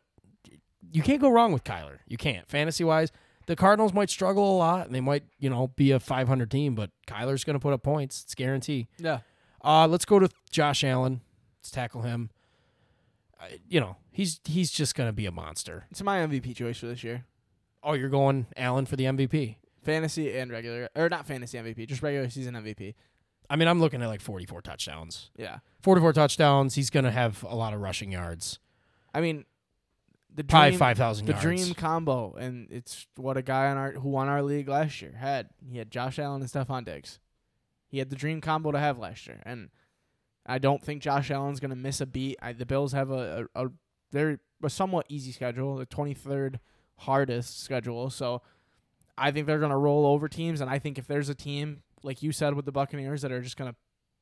you can't go wrong with Kyler. You can't fantasy wise. The Cardinals might struggle a lot, and they might you know be a 500 team, but Kyler's going to put up points. It's guarantee. yeah. Uh, let's go to Josh Allen. Let's tackle him. Uh, you know, he's he's just gonna be a monster. It's my MVP choice for this year. Oh, you're going Allen for the MVP. Fantasy and regular, or not fantasy MVP, just regular season MVP. I mean, I'm looking at like 44 touchdowns. Yeah, 44 touchdowns. He's gonna have a lot of rushing yards. I mean, the Probably dream, 5,000 the yards. dream combo, and it's what a guy on our who won our league last year had. He had Josh Allen and Stefon Diggs. He had the dream combo to have last year, and I don't think Josh Allen's gonna miss a beat. I, the Bills have a, a, a they're a somewhat easy schedule, the 23rd hardest schedule, so I think they're gonna roll over teams, and I think if there's a team like you said with the Buccaneers that are just gonna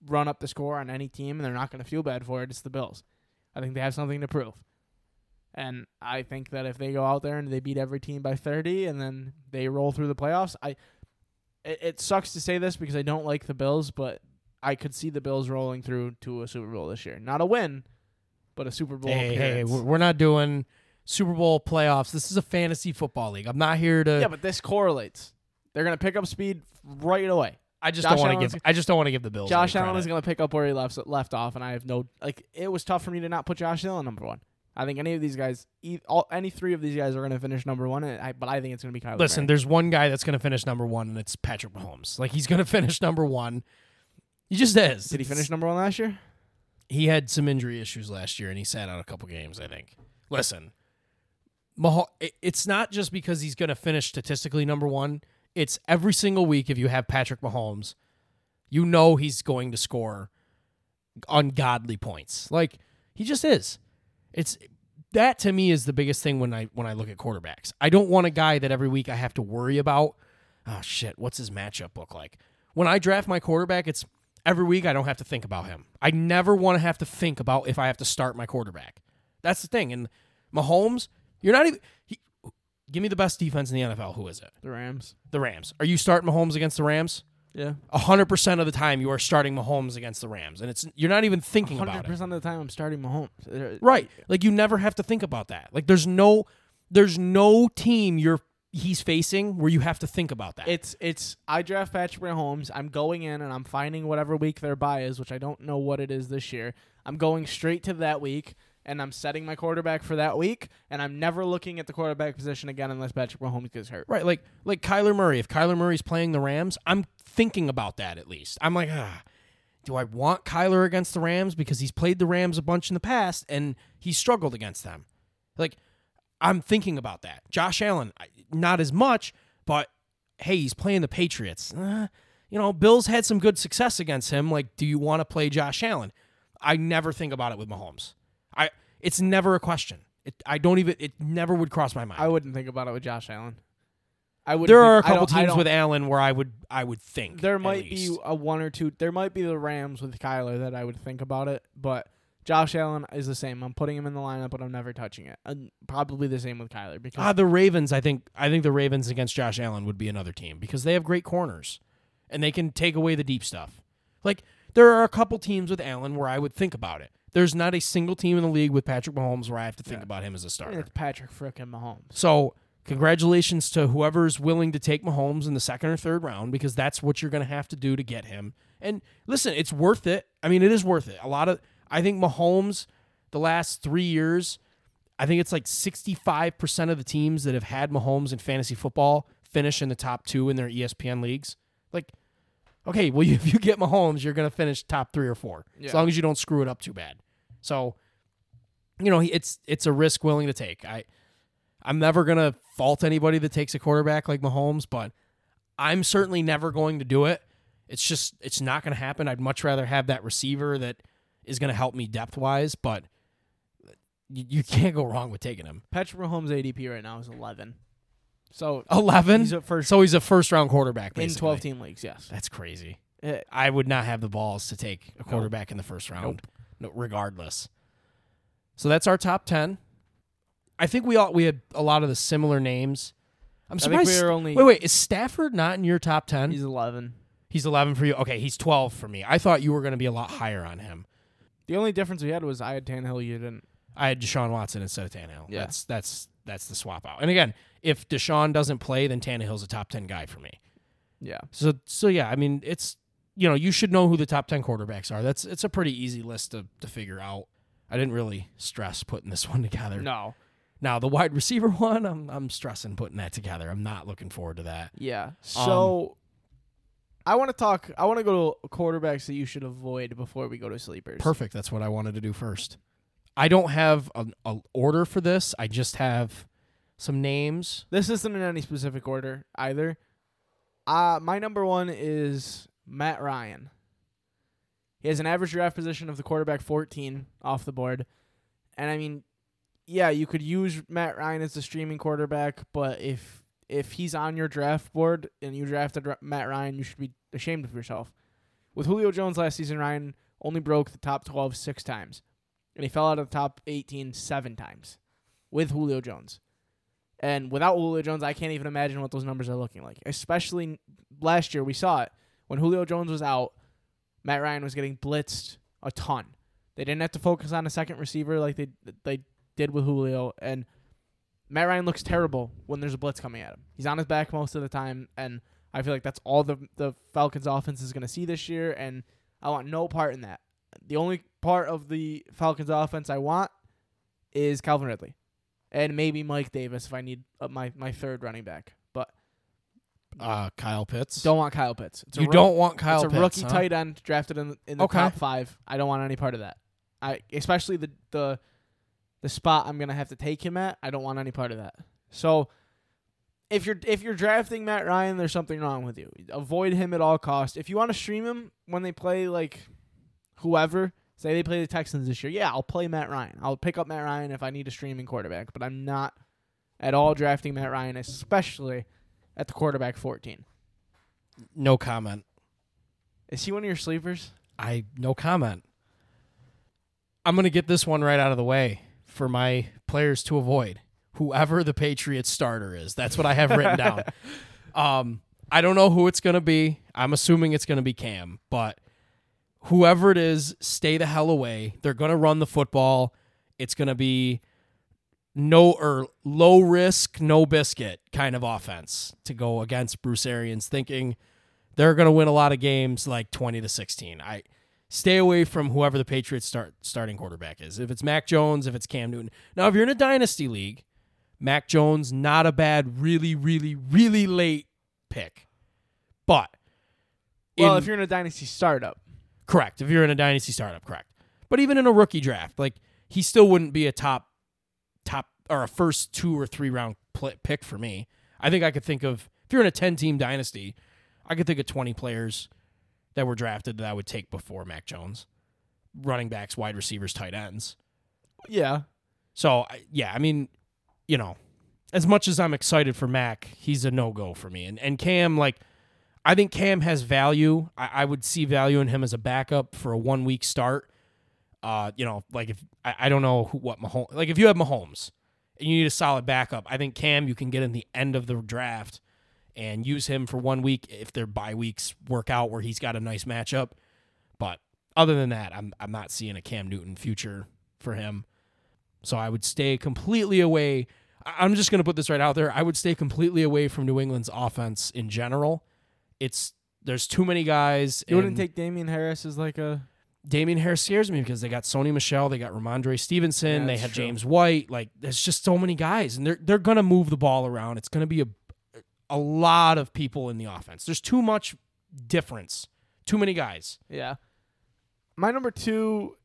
run up the score on any team and they're not gonna feel bad for it, it's the Bills. I think they have something to prove. And I think that if they go out there and they beat every team by 30 and then they roll through the playoffs, I it, it sucks to say this because I don't like the Bills, but I could see the Bills rolling through to a Super Bowl this year. Not a win, but a Super Bowl Hey, hey, appearance. we're we're not doing Super Bowl playoffs. This is a fantasy football league. I'm not here to. yeah, but this correlates. They're going to pick up speed right away. I just Josh don't want to give. I just don't want to give the Bills. Josh Allen is going to pick up where he left left off, and I have no like. It was tough for me to not put Josh Allen number one. I think any of these guys, e- all, any three of these guys are going to finish number one, and I, but I think it's going to be Kyler. Listen, Murray. there's one guy that's going to finish number one, and it's Patrick Mahomes. Like he's going to finish number one. He just is. did he It's- finish number one last year? He had some injury issues last year, and he sat out a couple games. I think. Listen, Mah- it's not just because he's going to finish statistically number one. it's every single week if you have Patrick Mahomes, you know he's going to score ungodly points. Like he just is. It's that to me is the biggest thing when I when I look at quarterbacks. I don't want a guy that every week I have to worry about. Oh shit, what's his matchup look like? When I draft my quarterback, it's every week I don't have to think about him. I never want to have to think about if I have to start my quarterback. That's the thing. And Mahomes, you're not even he, give me the best defense in the NFL. Who is it? The Rams. The Rams. Are you starting Mahomes against the Rams? Yeah. hundred percent of the time you are starting Mahomes against the Rams, and it's you're not even thinking about it. 100% of the time, I'm starting Mahomes. Right. Like you never have to think about that. Like there's no there's no team you're he's facing where you have to think about that. It's it's I draft Patrick Mahomes. I'm going in and I'm finding whatever week their bye is, which I don't know what it is this year. I'm going straight to that week and I'm setting my quarterback for that week, and I'm never looking at the quarterback position again unless Patrick Mahomes gets hurt. right. Like like Kyler Murray. If Kyler Murray's playing the Rams, I'm thinking about that at least. I'm like, ah, do I want Kyler against the Rams because he's played the Rams a bunch in the past and he struggled against them. Like I'm thinking about that. Josh Allen, not as much, but hey, he's playing the Patriots. Uh, you know, Bills had some good success against him. Like, do you want to play Josh Allen? I never think about it with Mahomes. I it's never a question. It, I don't even. It never would cross my mind. I wouldn't think about it with Josh Allen. I would. there are a couple teams with Allen where I would I would think There might be a one or two. There might be the Rams with Kyler that I would think about it, but Josh Allen is the same. I'm putting him in the lineup, but I'm never touching it. And probably the same with Kyler because Ah, the Ravens. I think I think the Ravens against Josh Allen would be another team because they have great corners, and they can take away the deep stuff. Like there are a couple teams with Allen where I would think about it. There's not a single team in the league with Patrick Mahomes where I have to think Yeah. about him as a starter. it's Patrick frickin' Mahomes. So congratulations to whoever's willing to take Mahomes in the second or third round because that's what you're going to have to do to get him. And listen, it's worth it. I mean, it is worth it. A lot of I think Mahomes the last 3 years, I think it's like 65% of the teams that have had Mahomes in fantasy football finish in the top 2 in their ESPN leagues. Like okay, well if you get Mahomes, you're going to finish top 3 or 4 as long as you don't screw it up too bad. So you know, it's it's a risk willing to take. I I'm never gonna fault anybody that takes a quarterback like Mahomes, but I'm certainly never going to do it. It's just it's not gonna happen. I'd much rather have that receiver that is gonna help me depth wise, but you, you can't go wrong with taking him. Patrick Mahomes ADP right now is 11. So Eleven. he's at first so he's a first round quarterback in 12 team leagues. Yes. That's crazy. Eh, I would not have the balls to take a quarterback in the first round, no, regardless. So that's our top ten. I think we all we had a lot of the similar names. I'm surprised. we were only. wait, wait, is Stafford not in your top ten? He's 11. He's 11 for you. Okay, he's 12 for me. I thought you were going to be a lot higher on him. The only difference we had was I had Tannehill. You didn't. I had Deshaun Watson instead of Tannehill. Yeah. That's that's that's the swap out. And again, if Deshaun doesn't play, then Tannehill's a top 10 guy for me. Yeah. So so yeah, I mean, it's you know, you should know who the top 10 quarterbacks are. That's it's a pretty easy list to to figure out. I didn't really stress putting this one together. No. Now, the wide receiver one, I'm I'm stressing putting that together. I'm not looking forward to that. Yeah. Um, so I want to talk. I want to go to quarterbacks that you should avoid before we go to sleepers. Perfect. That's what I wanted to do first. I don't have an order for this. I just have some names. This isn't in any specific order either. Uh my number one is Matt Ryan. He has an average draft position of the quarterback 14 off the board. And I mean, yeah, you could use Matt Ryan as the streaming quarterback, but if if he's on your draft board and you drafted Matt Ryan, you should be ashamed of yourself. With Julio Jones last season, Ryan only broke the top 12 six times, and he fell out of the top 18 seven times with Julio Jones. And without Julio Jones, I can't even imagine what those numbers are looking like. Especially last year, we saw it when Julio Jones was out. Matt Ryan was getting blitzed a ton. They didn't have to focus on a second receiver like they they did with Julio, and Matt Ryan looks terrible when there's a blitz coming at him. He's on his back most of the time, and I feel like that's all the the Falcons offense is going to see this year, and I want no part in that. The only part of the Falcons offense I want is Calvin Ridley, and maybe Mike Davis if I need uh, my my third running back. But Uh, Kyle Pitts. don't want Kyle Pitts. It's you roo- don't want Kyle it's a Pitts, rookie huh? tight end drafted in in the Okay. top five. I don't want any part of that. I especially the the the spot I'm gonna have to take him at. I don't want any part of that. So if you're if you're drafting Matt Ryan, there's something wrong with you. Avoid him at all costs. If you want to stream him when they play like whoever, say they play the Texans this year, yeah, I'll play Matt Ryan. I'll pick up Matt Ryan if I need a streaming quarterback, but I'm not at all drafting Matt Ryan, especially at the quarterback 14. No comment. Is he one of your sleepers? I no comment. I'm gonna get this one right out of the way for my players to avoid. Whoever the Patriots starter is, that's what I have written down. Um, I don't know who it's gonna be. I'm assuming it's gonna be Cam, but whoever it is, stay the hell away. They're gonna run the football. It's gonna be no or low risk, no biscuit kind of offense to go against Bruce Arians, thinking they're going to win a lot of games like 20 to 16. I stay away from whoever the Patriots start starting quarterback is. If it's Mac Jones, if it's Cam Newton. Now, if you're in a dynasty league, Mac Jones not a bad really really really late pick. But Well, in- if you're in a dynasty startup, Correct. If you're in a dynasty startup, correct. But even in a rookie draft, like he still wouldn't be a top, top or a first two or three round pick for me. I think I could think of if you're in a ten team dynasty, I could think of twenty players that were drafted that I would take before Mac Jones, running backs, wide receivers, tight ends. yeah, So yeah, I mean, you know, as much as I'm excited for Mac, he's a no go for me. And and Cam, like, I think Cam has value. I, I would see value in him as a backup for a one week start. Uh, you know, like if I, I don't know who, what Mahomes, like if you have Mahomes and you need a solid backup, I think Cam you can get in the end of the draft and use him for one week if their bye weeks work out where he's got a nice matchup. But other than that, I'm I'm not seeing a Cam Newton future for him. So I would stay completely away. I'm just going to put this right out there. I would stay completely away from New England's offense in general. It's there's too many guys. you wouldn't take Damien Harris as like a Damien Harris scares me because they got Sony Michel, they got Rhamondre Stevenson, Yeah, they have true. James White. Like there's just so many guys, and they're they're gonna move the ball around. It's gonna be a a lot of people in the offense. There's too much difference. Too many guys. yeah. My number two,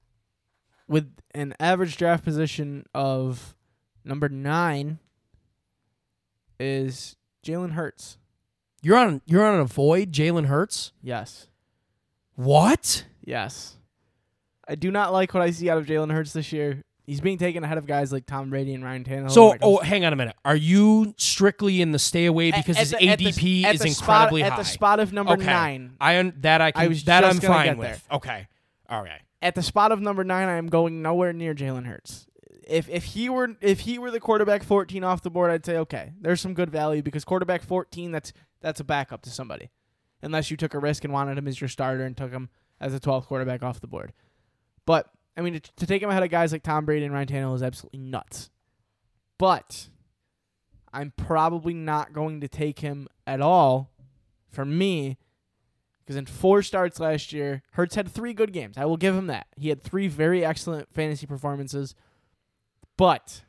with an average draft position of number nine, is Jalen Hurts. You're on you're on a void, Jalen Hurts. Yes, What? yes. I do not like what I see out of Jalen Hurts this year. He's being taken ahead of guys like Tom Brady and Ryan Tannehill. So, when it comes oh, hang on a minute. Are you strictly in the stay away because his the- at the- ADP at is incredibly spot, high? At the spot of number Okay. nine. I un- that I can I was that I'm fine get with. Okay, all right. At the spot of number nine, I am going nowhere near Jalen Hurts. If if he were if he were the quarterback fourteen off the board, I'd say okay, there's some good value because quarterback fourteen that's that's a backup to somebody, unless you took a risk and wanted him as your starter and took him as a twelfth quarterback off the board. But I mean, to, to take him ahead of guys like Tom Brady and Ryan Tannehill is absolutely nuts. But I'm probably not going to take him at all. For me, because in four starts last year, Hurts had three good games. I will give him that. He had three very excellent fantasy performances, but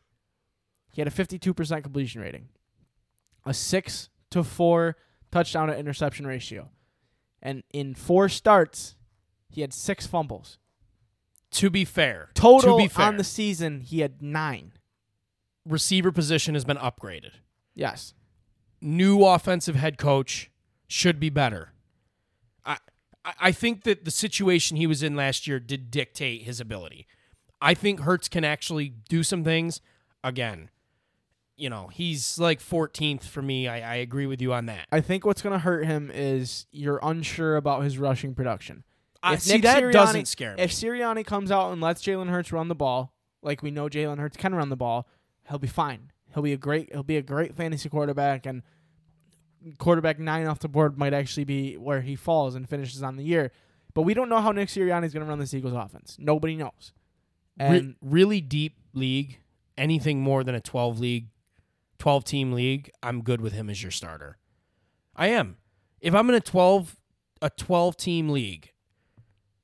he had a 52% completion rating, a six to four touchdown to interception ratio, and in four starts, he had six fumbles. To be fair, Total to be fair, on the season, he had nine. receiver position has been upgraded. Yes. New offensive head coach should be better. I I- I think that the situation he was in last year did dictate his ability. I think Hurts can actually do some things. Again, you know, he's like 14th for me. I, I agree with you on that. I think what's going to hurt him is you're unsure about his rushing production. I If see Nick that Sirianni- doesn't scare me. If Sirianni comes out and lets Jalen Hurts run the ball, like we know Jalen Hurts can run the ball, he'll be fine. He'll be a great he'll be a great fantasy quarterback and quarterback nine off the board might actually be where he falls and finishes on the year. But we don't know how Nick Sirianni is going to run this Eagles offense. Nobody knows. Re- And really deep league, anything more than a 12 league, 12 team league, I'm good with him as your starter. I am. If I'm in a 12 a 12 team league,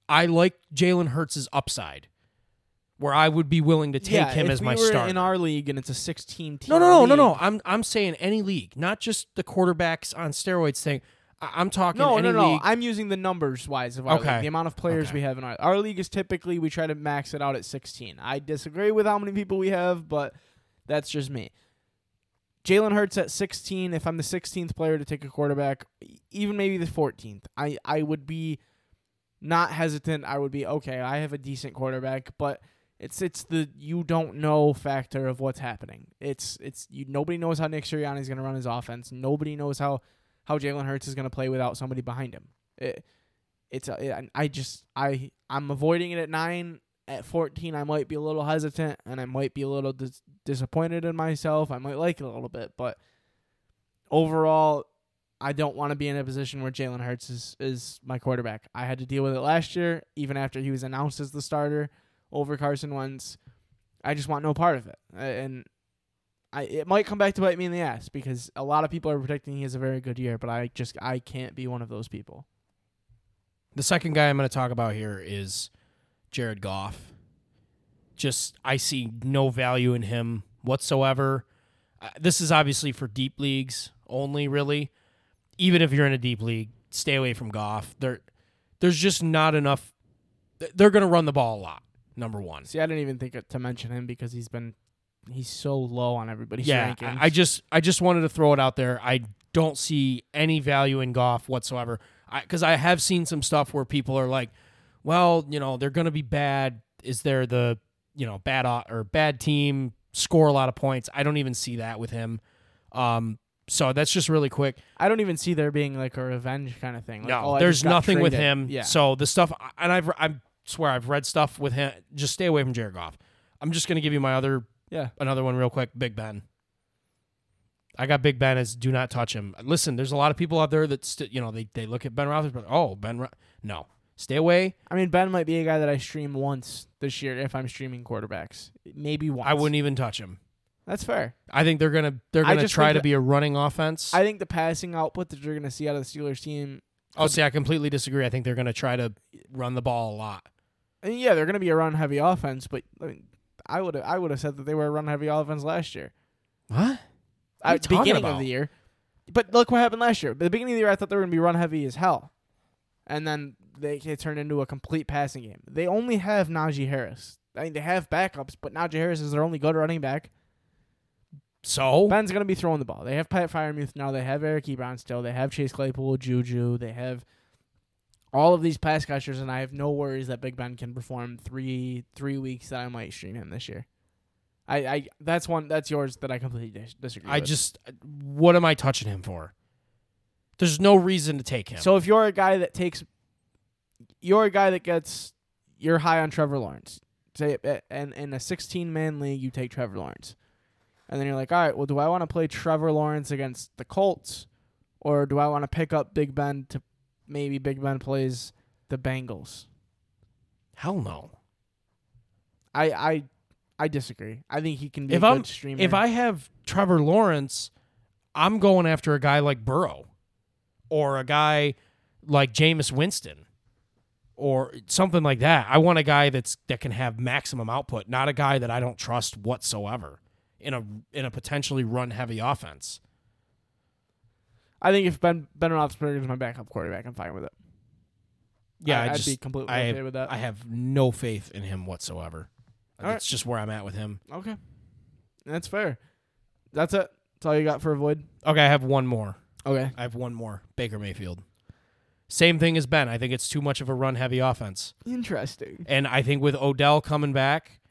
I like Jalen Hurts' upside, where I would be willing to take yeah, him as we my were starter. in our league and it's a 16 team no, no, no, no, league- no. I'm I'm saying any league, not just the quarterbacks on steroids thing. I'm talking No, any no, no. league. I'm using the numbers wise of our Okay. league, the amount of players Okay. we have in our our league is typically we try to max it out at 16. I disagree with how many people we have, but that's just me. Jalen Hurts at 16. If I'm the 16th player to take a quarterback, even maybe the 14th, I I would be not hesitant. I would be okay. I have a decent quarterback, but it's it's the you don't know factor of what's happening. It's it's you. Nobody knows how Nick Sirianni is going to run his offense. Nobody knows how how Jalen Hurts is going to play without somebody behind him. It, it's a, it, I just I I'm avoiding it at nine. At 14, I might be a little hesitant and I might be a little dis- disappointed in myself. I might like it a little bit, but overall, I don't want to be in a position where Jalen Hurts is, is my quarterback. I had to deal with it last year, even after he was announced as the starter over Carson Wentz. I just want no part of it. And I it might come back to bite me in the ass because a lot of people are predicting he has a very good year, but I just I can't be one of those people. The second guy I'm going to talk about here is Jared Goff. Just I see no value in him whatsoever. Uh, this is obviously for deep leagues only, really. Even if you're in a deep league, stay away from Goff. There, there's just not enough. They're going to run the ball a lot. Number one. See, I didn't even think to mention him because he's been he's so low on everybody's yeah, rankings. I, I just I just wanted to throw it out there. I don't see any value in Goff whatsoever. Because I, have seen some stuff where people are like, "Well, you know, they're going to be bad. Is there the you know bad or bad team score a lot of points?" I don't even see that with him. Um, so that's just really quick. I don't even see there being like a revenge kind of thing. Like, no, oh, there's nothing with him. Yeah. So the stuff, and I've I swear I've read stuff with him. Just stay away from Jared Goff. I'm just going to give you my other yeah. another one real quick. Big Ben. I got Big Ben as do not touch him. Listen, there's a lot of people out there that st- you know they, they look at Ben Roethlisberger. Oh, Ben, Ro-. no, stay away. I mean, Ben might be a guy that I stream once this year if I'm streaming quarterbacks. Maybe once. I wouldn't even touch him. That's fair. I think they're gonna they're I gonna just try think to that- be a running offense. I think the passing output that you're going to see out of the Steelers team. oh, see, I completely disagree. I think they're gonna try to run the ball a lot. I mean, yeah, they're going to be a run heavy offense, but I mean, I would I would have said that they were a run heavy offense last year. What? Are you At talking beginning about? of the year. But look what happened last year. At the beginning of the year, I thought they were going to be run heavy as hell, and then they it turned into a complete passing game. They only have Najee Harris. I mean, they have backups, but Najee Harris is their only good running back. So Ben's going to be throwing the ball. They have Pat Freiermuth now. They have Eric Ebron still. They have Chase Claypool, Juju. They have all of these pass catchers, and I have no worries that Big Ben can perform three three weeks that I might stream him this year. I, I that's one that's yours that I completely dis- disagree. I with. just uh, what am I touching him for? There's no reason to take him. so if you're a guy that takes, you're a guy that gets you're high on Trevor Lawrence. Say and in a 16 man league, you take Trevor Lawrence, and then you're like, all right, well, do I want to play Trevor Lawrence against the Colts, or do I want to pick up Big Ben to maybe Big Ben plays the Bengals? hell no. I I I disagree. I think he can be If a I'm- good streamer. If I have Trevor Lawrence, I'm going after a guy like Burrow or a guy like Jameis Winston or something like that. I want a guy that's that can have maximum output, not a guy that I don't trust whatsoever in a in a potentially run heavy offense. I think if Ben Ben Roethlisberger is my backup quarterback, I'm fine with it. Yeah, I, would be completely I- okay with that. I have no faith in him whatsoever. All right. That's just where I'm at with him. okay, that's fair. That's it. That's all you got for avoid. Okay, I have one more. Okay. I have one more. Baker Mayfield. Same thing as Ben. I think it's too much of a run heavy offense. Interesting. And I think with Odell coming back,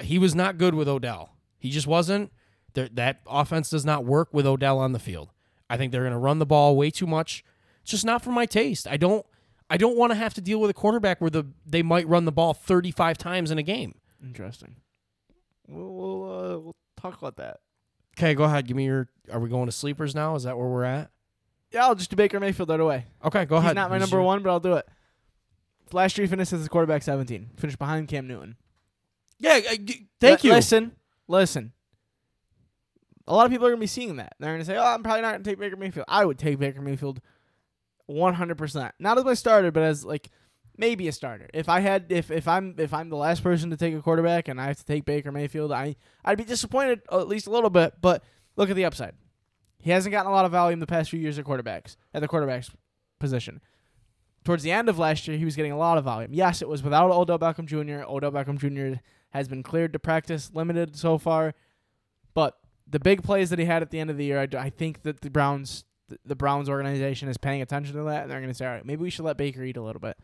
he was not good with Odell. He just wasn't. There, that offense does not work with Odell on the field. I think they're going to run the ball way too much. It's just not for my taste. I don't. I don't want to have to deal with a quarterback where the they might run the ball 35 times in a game. Interesting. We'll we'll, uh, we'll talk about that. Okay, go ahead. Give me your. Are we going to sleepers now? Is that where we're at? Yeah, I'll just do Baker Mayfield right away. Okay, go He's ahead. not my number one, but I'll do it. Last year, he finished as a quarterback 17. Finished behind Cam Newton. Yeah, I- thank you. Listen, listen. A lot of people are gonna be seeing that. They're gonna say, "Oh, I'm probably not gonna take Baker Mayfield." I would take Baker Mayfield, 100. percent Not as my starter, but as like maybe a starter. If I had, if if I'm if I'm the last person to take a quarterback and I have to take Baker Mayfield, I I'd be disappointed uh, at least a little bit. But look at the upside. He hasn't gotten a lot of in the past few years at quarterbacks at the quarterback's position. Towards the end of last year, he was getting a lot of volume. Yes, it was without Odell Beckham Jr. Odell Beckham Jr. has been cleared to practice, limited so far, but the big plays that he had at the end of the year, I, I think that the Browns th- the Browns organization is paying attention to that, and they're going to say, all right, maybe we should let Baker eat a little bit.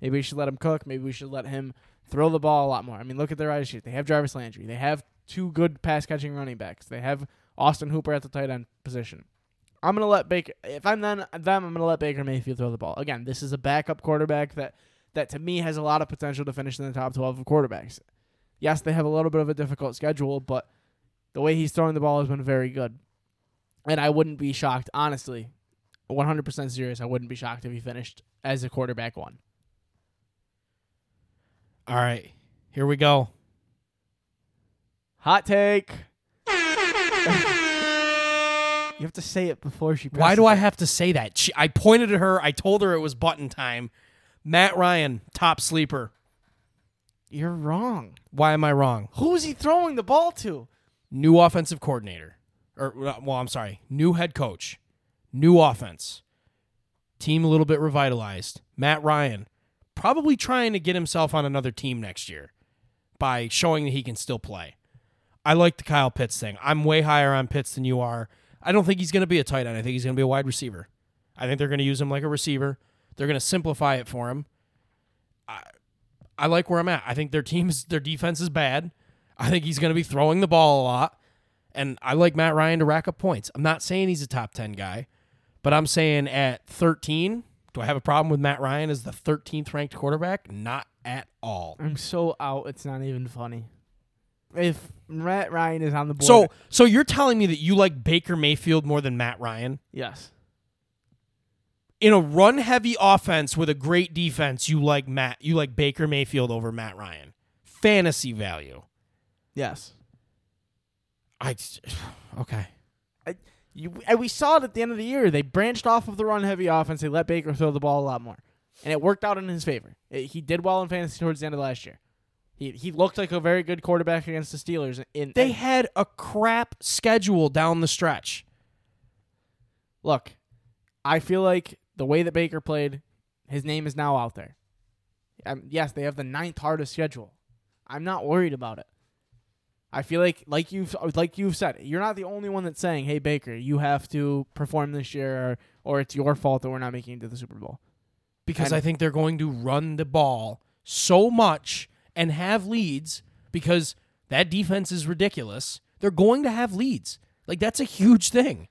Maybe we should let him cook. Maybe we should let him throw the ball a lot more. I mean, look at their sheet. They have Jarvis Landry. They have two good pass catching running backs. They have Austin Hooper at the tight end position. I'm gonna let Baker. If I'm then them, I'm gonna let Baker Mayfield throw the ball. Again, this is a backup quarterback that that to me has a lot of potential to finish in the top 12 of quarterbacks. Yes, they have a little bit of a difficult schedule, but the way he's throwing the ball has been very good. And I wouldn't be shocked, honestly, 100% serious. I wouldn't be shocked if he finished as a quarterback one. All right, here we go. Hot take. You have to say it before she. Why do I have to say that? She, I pointed at her. I told her it was button time. Matt Ryan, top sleeper. You're wrong. Why am I wrong? Who's he throwing the ball to? New offensive coordinator. Or uh, well, I'm sorry. New head coach. New offense. Team a little bit revitalized. Matt Ryan probably trying to get himself on another team next year by showing that he can still play. I like the Kyle Pitts thing. I'm way higher on Pitts than you are. I don't think he's going to be a tight end. I think he's going to be a wide receiver. I think they're going to use him like a receiver. They're going to simplify it for him. I, I like where I'm at. I think their team's their defense is bad. I think he's going to be throwing the ball a lot. And I like Matt Ryan to rack up points. I'm not saying he's a top 10 guy, but I'm saying at 13, do I have a problem with Matt Ryan as the 13th ranked quarterback? Not at all. I'm so out. It's not even funny. If Matt Ryan is on the board, So, so you're telling me that you like Baker Mayfield more than Matt Ryan? yes, In a run heavy offense with a great defense, you like Matt, you like Baker Mayfield over Matt Ryan. Fantasy value. yes. I okay. You, and we saw it at the end of the year. They branched off of the run heavy offense. They let Baker throw the ball a lot more, and it worked out in his favor. It- he did well in fantasy towards the end of last year. He he looked like a very good quarterback against the Steelers. In They had a crap schedule down the stretch. look, I feel like the way that Baker played, his name is now out there. Um, yes, they have the ninth hardest schedule. I'm not worried about it. I feel like, like you've like you've said, you're not the only one that's saying, "Hey Baker, you have to perform this year, or, or it's your fault that we're not making it to the Super Bowl." because And- I think they're going to run the ball so much and have leads because that defense is ridiculous. They're going to have leads. Like that's a huge thing.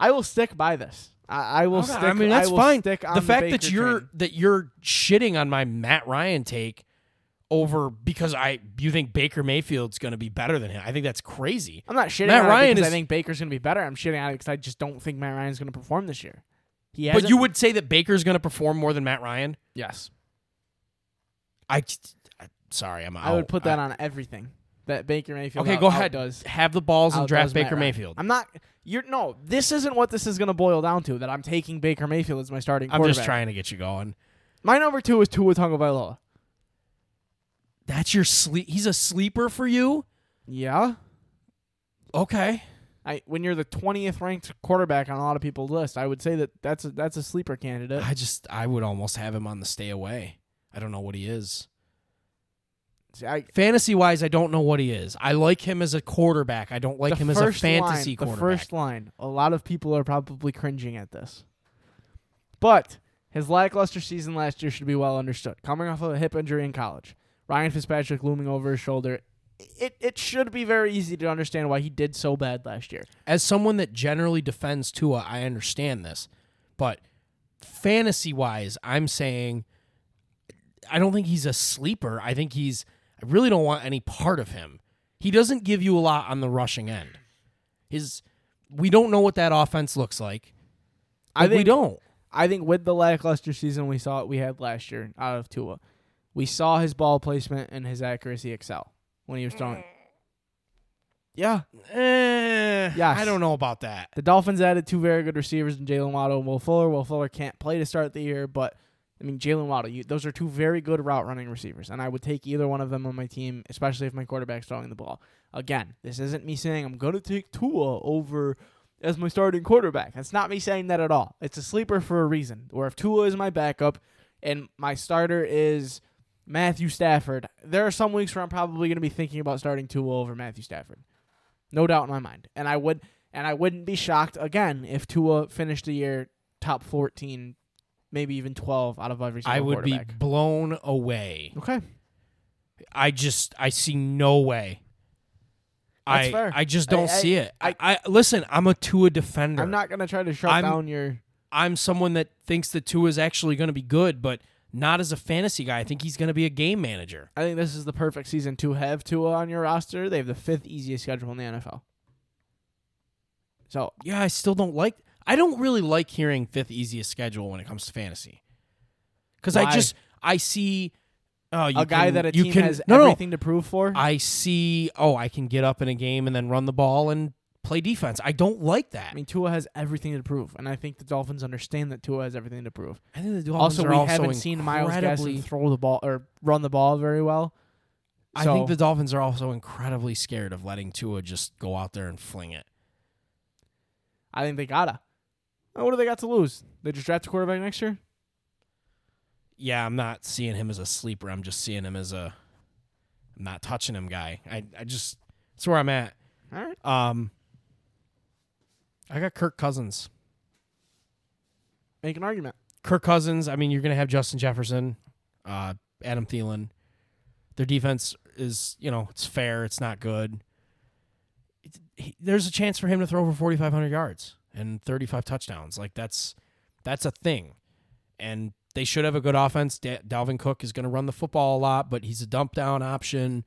I will stick by this. I, I will Okay, stick. I mean that's will fine. Stick on The fact Baker that you're train. that you're shitting on my Matt Ryan take over because I you think Baker Mayfield's going to be better than him. I think that's crazy. I'm not shitting Matt on it Ryan because is- I think Baker's going to be better. I'm shitting on it because I just don't think Matt Ryan's going to perform this year. He But you would say that Baker's going to perform more than Matt Ryan? yes. I, I sorry, I'm out. I would put that on everything that Baker Mayfield. Okay, out- go ahead. outdoes- Have the balls and draft Matt Baker Ryan. Mayfield. I'm not. You're no. This isn't what this is going to boil down to. That I'm taking Baker Mayfield as my starting. I'm just trying to get you going. My number two is Tua Tagovailoa. That's your sleep. He's a sleeper for you. Yeah. Okay. I when you're the 20th ranked quarterback on a lot of people's list, I would say that that's a, that's a sleeper candidate. I just I would almost have him on the stay away. I don't know what he is. I, Fantasy wise, I don't know what he is. I like him as a quarterback. I don't like him as a fantasy line, quarterback. The first line, a lot of people are probably cringing at this. But his lackluster season last year should be well understood. Coming off of a hip injury in college, Ryan Fitzpatrick looming over his shoulder, it, it should be very easy to understand why he did so bad last year. as someone that generally defends Tua, I understand this. But fantasy wise, I'm saying I don't think he's a sleeper. I think he's I really don't want any part of him. He doesn't give you a lot on the rushing end. His we don't know what that offense looks like. I Like, we think- don't. I think with the lackluster season we saw we had last year out of Tua, we saw his ball placement and his accuracy excel when he was throwing. Yeah, Eh, Yes. I don't know about that. The Dolphins added two very good receivers in Jaylen Waddle and Will Fuller. Will Fuller can't play to start the year, but I mean Jaylen Waddle, you, those are two very good route running receivers, and I would take either one of them on my team, especially if my quarterback's throwing the ball. Again, this isn't me saying I'm going to take Tua over as my starting quarterback. That's not me saying that at all. It's a sleeper for a reason. Or if Tua is my backup and my starter is Matthew Stafford, there are some weeks where I'm probably going to be thinking about starting Tua over Matthew Stafford. no doubt in my mind. And I would and I wouldn't be shocked again if Tua finished the year top 14, maybe even 12 out of every single I would be quarterback. blown away. okay. I just I see no way. That's I fair. I just don't I- see it. I, I- I listen. I'm a Tua defender. I'm not gonna try to shut I'm- down your. I'm someone that thinks that Tua is actually going to be good, but not as a fantasy guy. I think he's going to be a game manager. I think this is the perfect season to have Tua on your roster. They have the fifth easiest schedule in the NFL. So Yeah, I still don't like. I don't really like hearing fifth easiest schedule when it comes to fantasy, because I just I see. Oh, you a guy can- that a you team can, has no, no. everything to prove for. I see. Oh, I can get up in a game and then run the ball and play defense. I don't like that. I mean, Tua has everything to prove, and I think the Dolphins understand that Tua has everything to prove. I think the Dolphins Also, are we also haven't seen Myles Gaskin throw the ball or run the ball very well. I think the Dolphins are also incredibly scared of letting Tua just go out there and fling it. I think they gotta. Oh, What do they got to lose? They just draft a quarterback next year. Yeah, I'm not seeing him as a sleeper. I'm just seeing him as a I'm not touching him guy. I I just that's where I'm at. All right. Um I got Kirk Cousins. Make an argument. Kirk Cousins, I mean, you're going to have Justin Jefferson, uh, Adam Thielen. Their defense is, you know, it's fair. It's not good. It's, he, there's a chance for him to throw over 4,500 yards and 35 touchdowns. Like that's that's a thing. And they should have a good offense. Da- Dalvin Cook is going to run the football a lot, but he's a dump down option.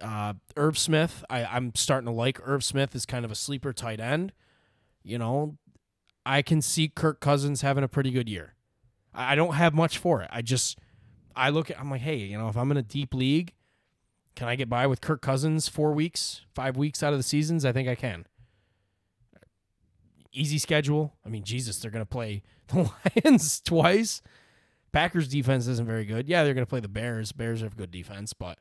Uh, Irv Smith, I, I'm starting to like Irv Smith as kind of a sleeper tight end. You know, I can see Kirk Cousins having a pretty good year. I I don't have much for it. I just I look at I'm like, hey, you know, if I'm in a deep league, can I get by with Kirk Cousins four weeks, five weeks out of the seasons? I think I can. Easy schedule. I mean, Jesus, they're gonna play the Lions twice. Packers defense isn't very good. Yeah, they're gonna play the Bears. Bears have good defense, but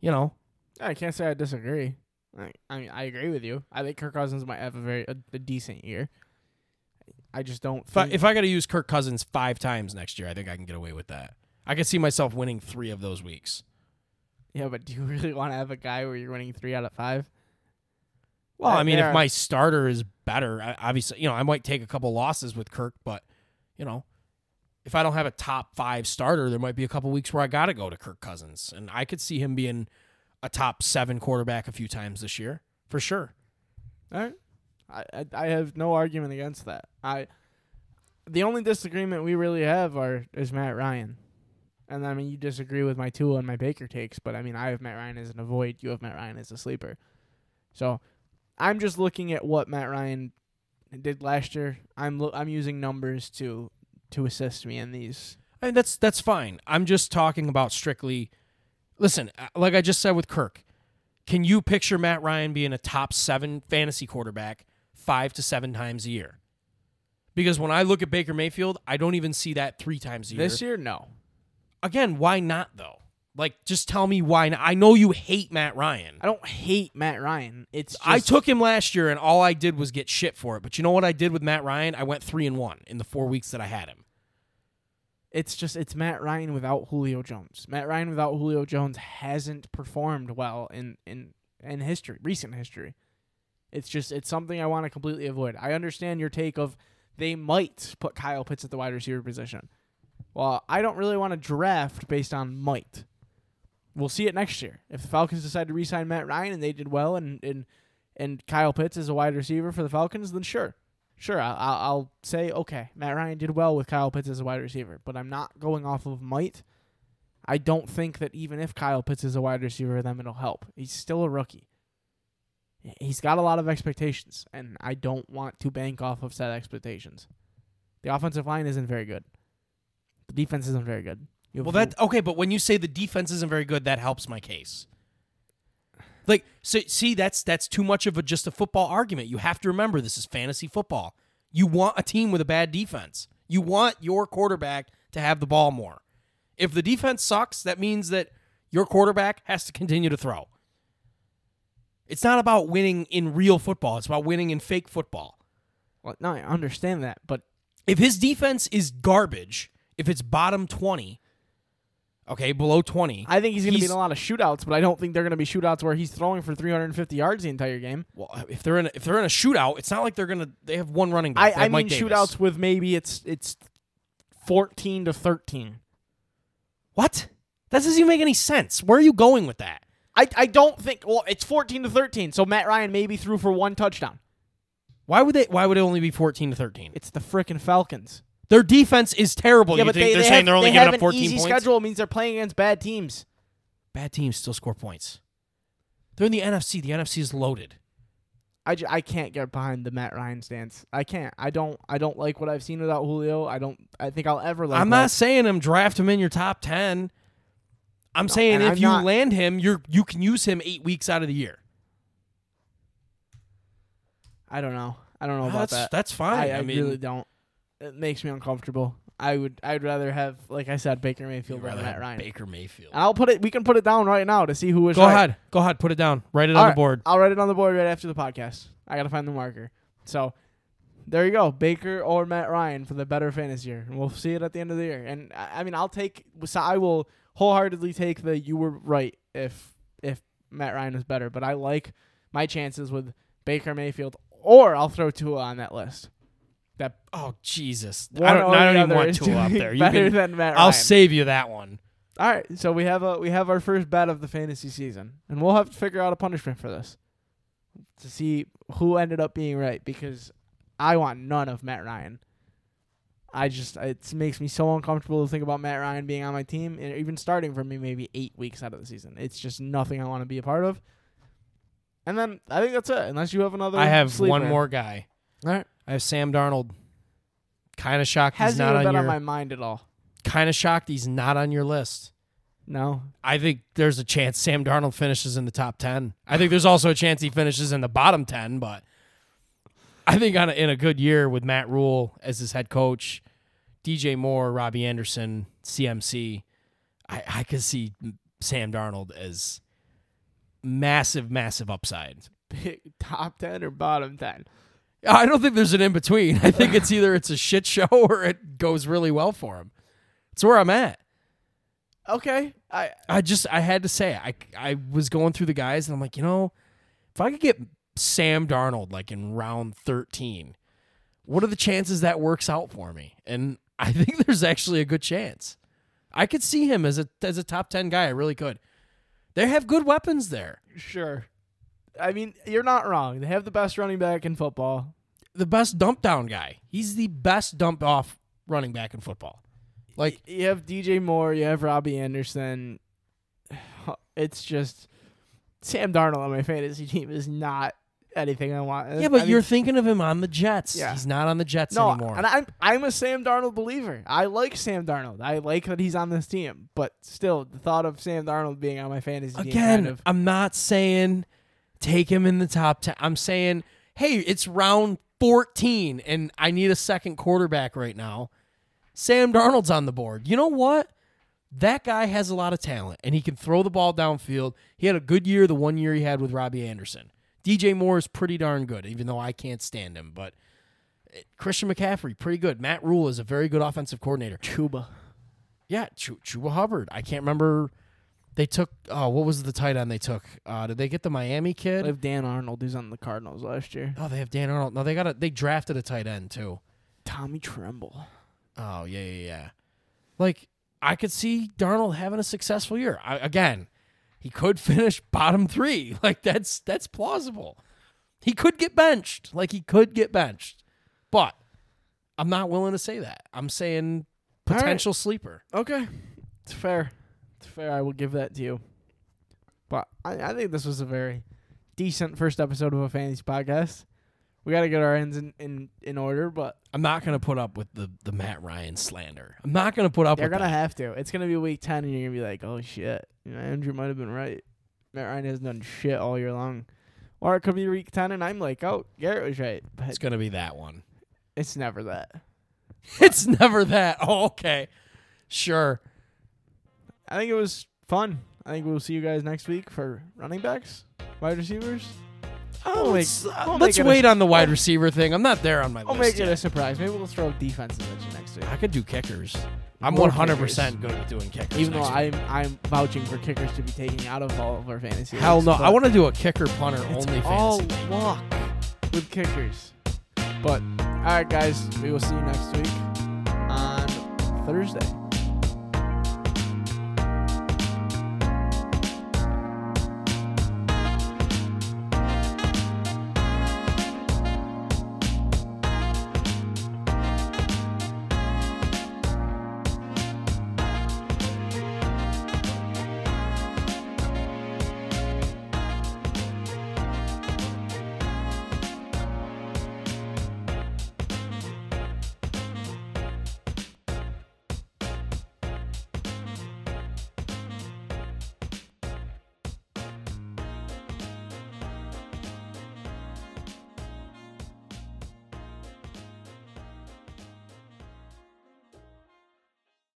you know, I can't say I disagree. I, I mean, I agree with you. I think Kirk Cousins might have a very a, a decent year. I just don't. if I, if I got to use Kirk Cousins five times next year, I think I can get away with that. I could see myself winning three of those weeks. yeah, but do you really want to have a guy where you're winning three out of five? Well, I mean, if my starter is better, I, obviously, you know, I might take a couple losses with Kirk, but you know, if I don't have a top five starter, there might be a couple weeks where I got to go to Kirk Cousins, and I could see him being a top seven quarterback a few times this year for sure. All right. I, I I have no argument against that. I the only disagreement we really have are is Matt Ryan. And I mean you disagree with my Tua and my Baker takes, but I mean I have Matt Ryan as an avoid, you have Matt Ryan as a sleeper. So I'm just looking at what Matt Ryan did last year. I'm lo- I'm using numbers to to assist me in these. I mean, that's that's fine. I'm just talking about strictly. Listen, uh, like I just said with Kirk, can you picture Matt Ryan being a top seven fantasy quarterback five to seven times a year? Because when I look at Baker Mayfield, I don't even see that three times a year. This year, no. Again, why not though? Like, just tell me why. Not. I know you hate Matt Ryan. I don't hate Matt Ryan. It's just, I took him last year, and all I did was get shit for it. But you know what I did with Matt Ryan? I went three and one in the four weeks that I had him. it's just it's Matt Ryan without Julio Jones. Matt Ryan without Julio Jones hasn't performed well in in in history, recent history. It's just it's something I want to completely avoid. I understand your take of they might put Kyle Pitts at the wide receiver position. Well, I don't really want to draft based on might. We'll see it next year. If the Falcons decide to re-sign Matt Ryan and they did well and and and Kyle Pitts is a wide receiver for the Falcons, then sure. Sure, I'll, I'll say okay. Matt Ryan did well with Kyle Pitts as a wide receiver, but I'm not going off of might. I don't think that even if Kyle Pitts is a wide receiver, then it'll help. He's still a rookie. He's got a lot of expectations, and I don't want to bank off of set expectations. The offensive line isn't very good. The defense isn't very good. You Well, that okay, but when you say the defense isn't very good, that helps my case. Like, so, see, that's that's too much of a just a football argument. You have to remember this is fantasy football. You want a team with a bad defense. You want your quarterback to have the ball more. If the defense sucks, that means that your quarterback has to continue to throw. It's not about winning in real football. It's about winning in fake football. well, no, I understand that, but If his defense is garbage, if it's bottom 20, Okay, below 20. I think he's going to be in a lot of shootouts, but I don't think they're going to be shootouts where he's throwing for 350 yards the entire game. well, uh, if they're in a, if they're in a shootout, it's not like they're gonna. They have one running back. I, I mean shootouts with maybe it's it's 14 to 13. What? That doesn't even make any sense. Where are you going with that? I, I don't think well it's 14 to 13. So Matt Ryan maybe threw for one touchdown. Why would they? Why would it only be 14 to 13? It's the frickin' Falcons. Their defense is terrible. yeah, you but think they, they're they saying have, they're only they giving up 14 an easy points? schedule. Means they're playing against bad teams. Bad teams still score points. They're in the NFC. The NFC is loaded. I, j- I can't get behind the Matt Ryan stance. I can't. I don't I don't like what I've seen without Julio. I don't I think I'll ever like I'm that. not saying him draft him in your top 10. I'm saying if I'm you not- land him, you're you can use him 8 weeks out of the year. I don't know. I don't know Ah, about that's that. that's fine. I, I, I mean, really don't. It makes me uncomfortable. I would I'd rather have like I said Baker Mayfield you'd than rather Matt have Ryan. Baker Mayfield. I'll put it. We can put it down right now to see who is. Go right. ahead. Go ahead. Put it down. Write it All on right, the board. I'll write it on the board right after the podcast. I gotta find the marker. So there you go, Baker or Matt Ryan for the better fantasy year, and we'll see it at the end of the year. And I I mean, I'll take. So I will wholeheartedly take the you were right if if Matt Ryan was better, but I like my chances with Baker Mayfield, or I'll throw Tua on that list. That Oh Jesus! one I don't, I don't even want Tua up there. You better can, than Matt I'll save you that one. All right, so we have a we have our first bet of the fantasy season, and we'll have to figure out a punishment for this to see who ended up being right because I want none of Matt Ryan. I just it makes me so uncomfortable to think about Matt Ryan being on my team and even starting for me maybe eight weeks out of the season. It's just nothing I want to be a part of. And then I think that's it. Unless you have another, I have sleeper. one more guy. All right, I have Sam Darnold. Kind of shocked he's hasn't not even on been your. on my mind at all. Kind of shocked he's not on your list. No, I think there's a chance Sam Darnold finishes in the top 10. I think there's also a chance he finishes in the bottom 10, but I think on a, in a good year with Matt Rhule as his head coach, DJ Moore, Robbie Anderson, CMC, I, I could see Sam Darnold as massive, massive upside. Big top ten or bottom ten. I don't think there's an in between. I think it's either it's a shit show or it goes really well for him. It's where I'm at. Okay, I I just I had to say I I was going through the guys and I'm like, you know, if I could get Sam Darnold like in round 13, what are the chances that works out for me? And I think there's actually a good chance. I could see him as a as a top 10 guy, I really could. They have good weapons there. Sure. I mean, you're not wrong. They have the best running back in football. The best dump down guy. He's the best dump off running back in football. Like you have DJ Moore, you have Robbie Anderson. It's just Sam Darnold on my fantasy team is not anything I want. yeah, but I you're thinking of him on the Jets. Yeah. He's not on the Jets no, anymore. and I'm I'm a Sam Darnold believer. I like Sam Darnold. I like that he's on this team, but still, the thought of Sam Darnold being on my fantasy team Again, kind of I'm not saying take him in the top 10. I'm saying, hey, it's round 14 and I need a second quarterback right now. Sam Darnold's on the board. You know what? That guy has a lot of talent and he can throw the ball downfield. He had a good year the one year he had with Robbie Anderson. DJ Moore is pretty darn good, even though I can't stand him. But eh, Christian McCaffrey, pretty good. Matt Rhule is a very good offensive coordinator. Chuba. Yeah, Ch- Chuba Hubbard. I can't remember. They took. Oh, what was the tight end they took? Uh, did they get the Miami kid? have Dan Arnold, who's on the Cardinals last year. Oh, they have Dan Arnold. No, they got a. They drafted a tight end too. Tommy Tremble. Oh yeah, yeah, yeah. Like I could see Darnold having a successful year. I, again, he could finish bottom three. Like that's that's plausible. He could get benched. Like he could get benched, but I'm not willing to say that. I'm saying All right. potential sleeper. Okay, it's fair. Fair. I will give that to you. But I, I think this was a very decent first episode of a fantasy podcast. We got to get our ends in, in, in order, but I'm not gonna put up with the the Matt Ryan slander. I'm not gonna put up with you're with gonna that. have to. It's gonna be week ten, and you're gonna be like, "Oh shit, you know, Andrew might have been right. Matt Ryan hasn't done shit all year long." Or it could be week ten, and I'm like, "Oh, Garrhett was right," but It's gonna be that one. it's never that. It's never that. Oh, okay. Sure. I think it was fun. I think we'll see you guys next week for running backs, wide receivers. Oh, We'll let's uh, let's make it a- wait on the wide receiver thing. I'm not there on my I'll list. make it a surprise. Maybe we'll throw defenses at you next week. I could do kickers. I'm more 100 kickers. percent going to be doing kickers. Even though week. I'm I'm vouching for kickers to be taken out of all of our fantasy. hell leagues, no, I want to do a kicker punter only all fantasy. luck with kickers. But all right, guys, we will see you next week on Thursday.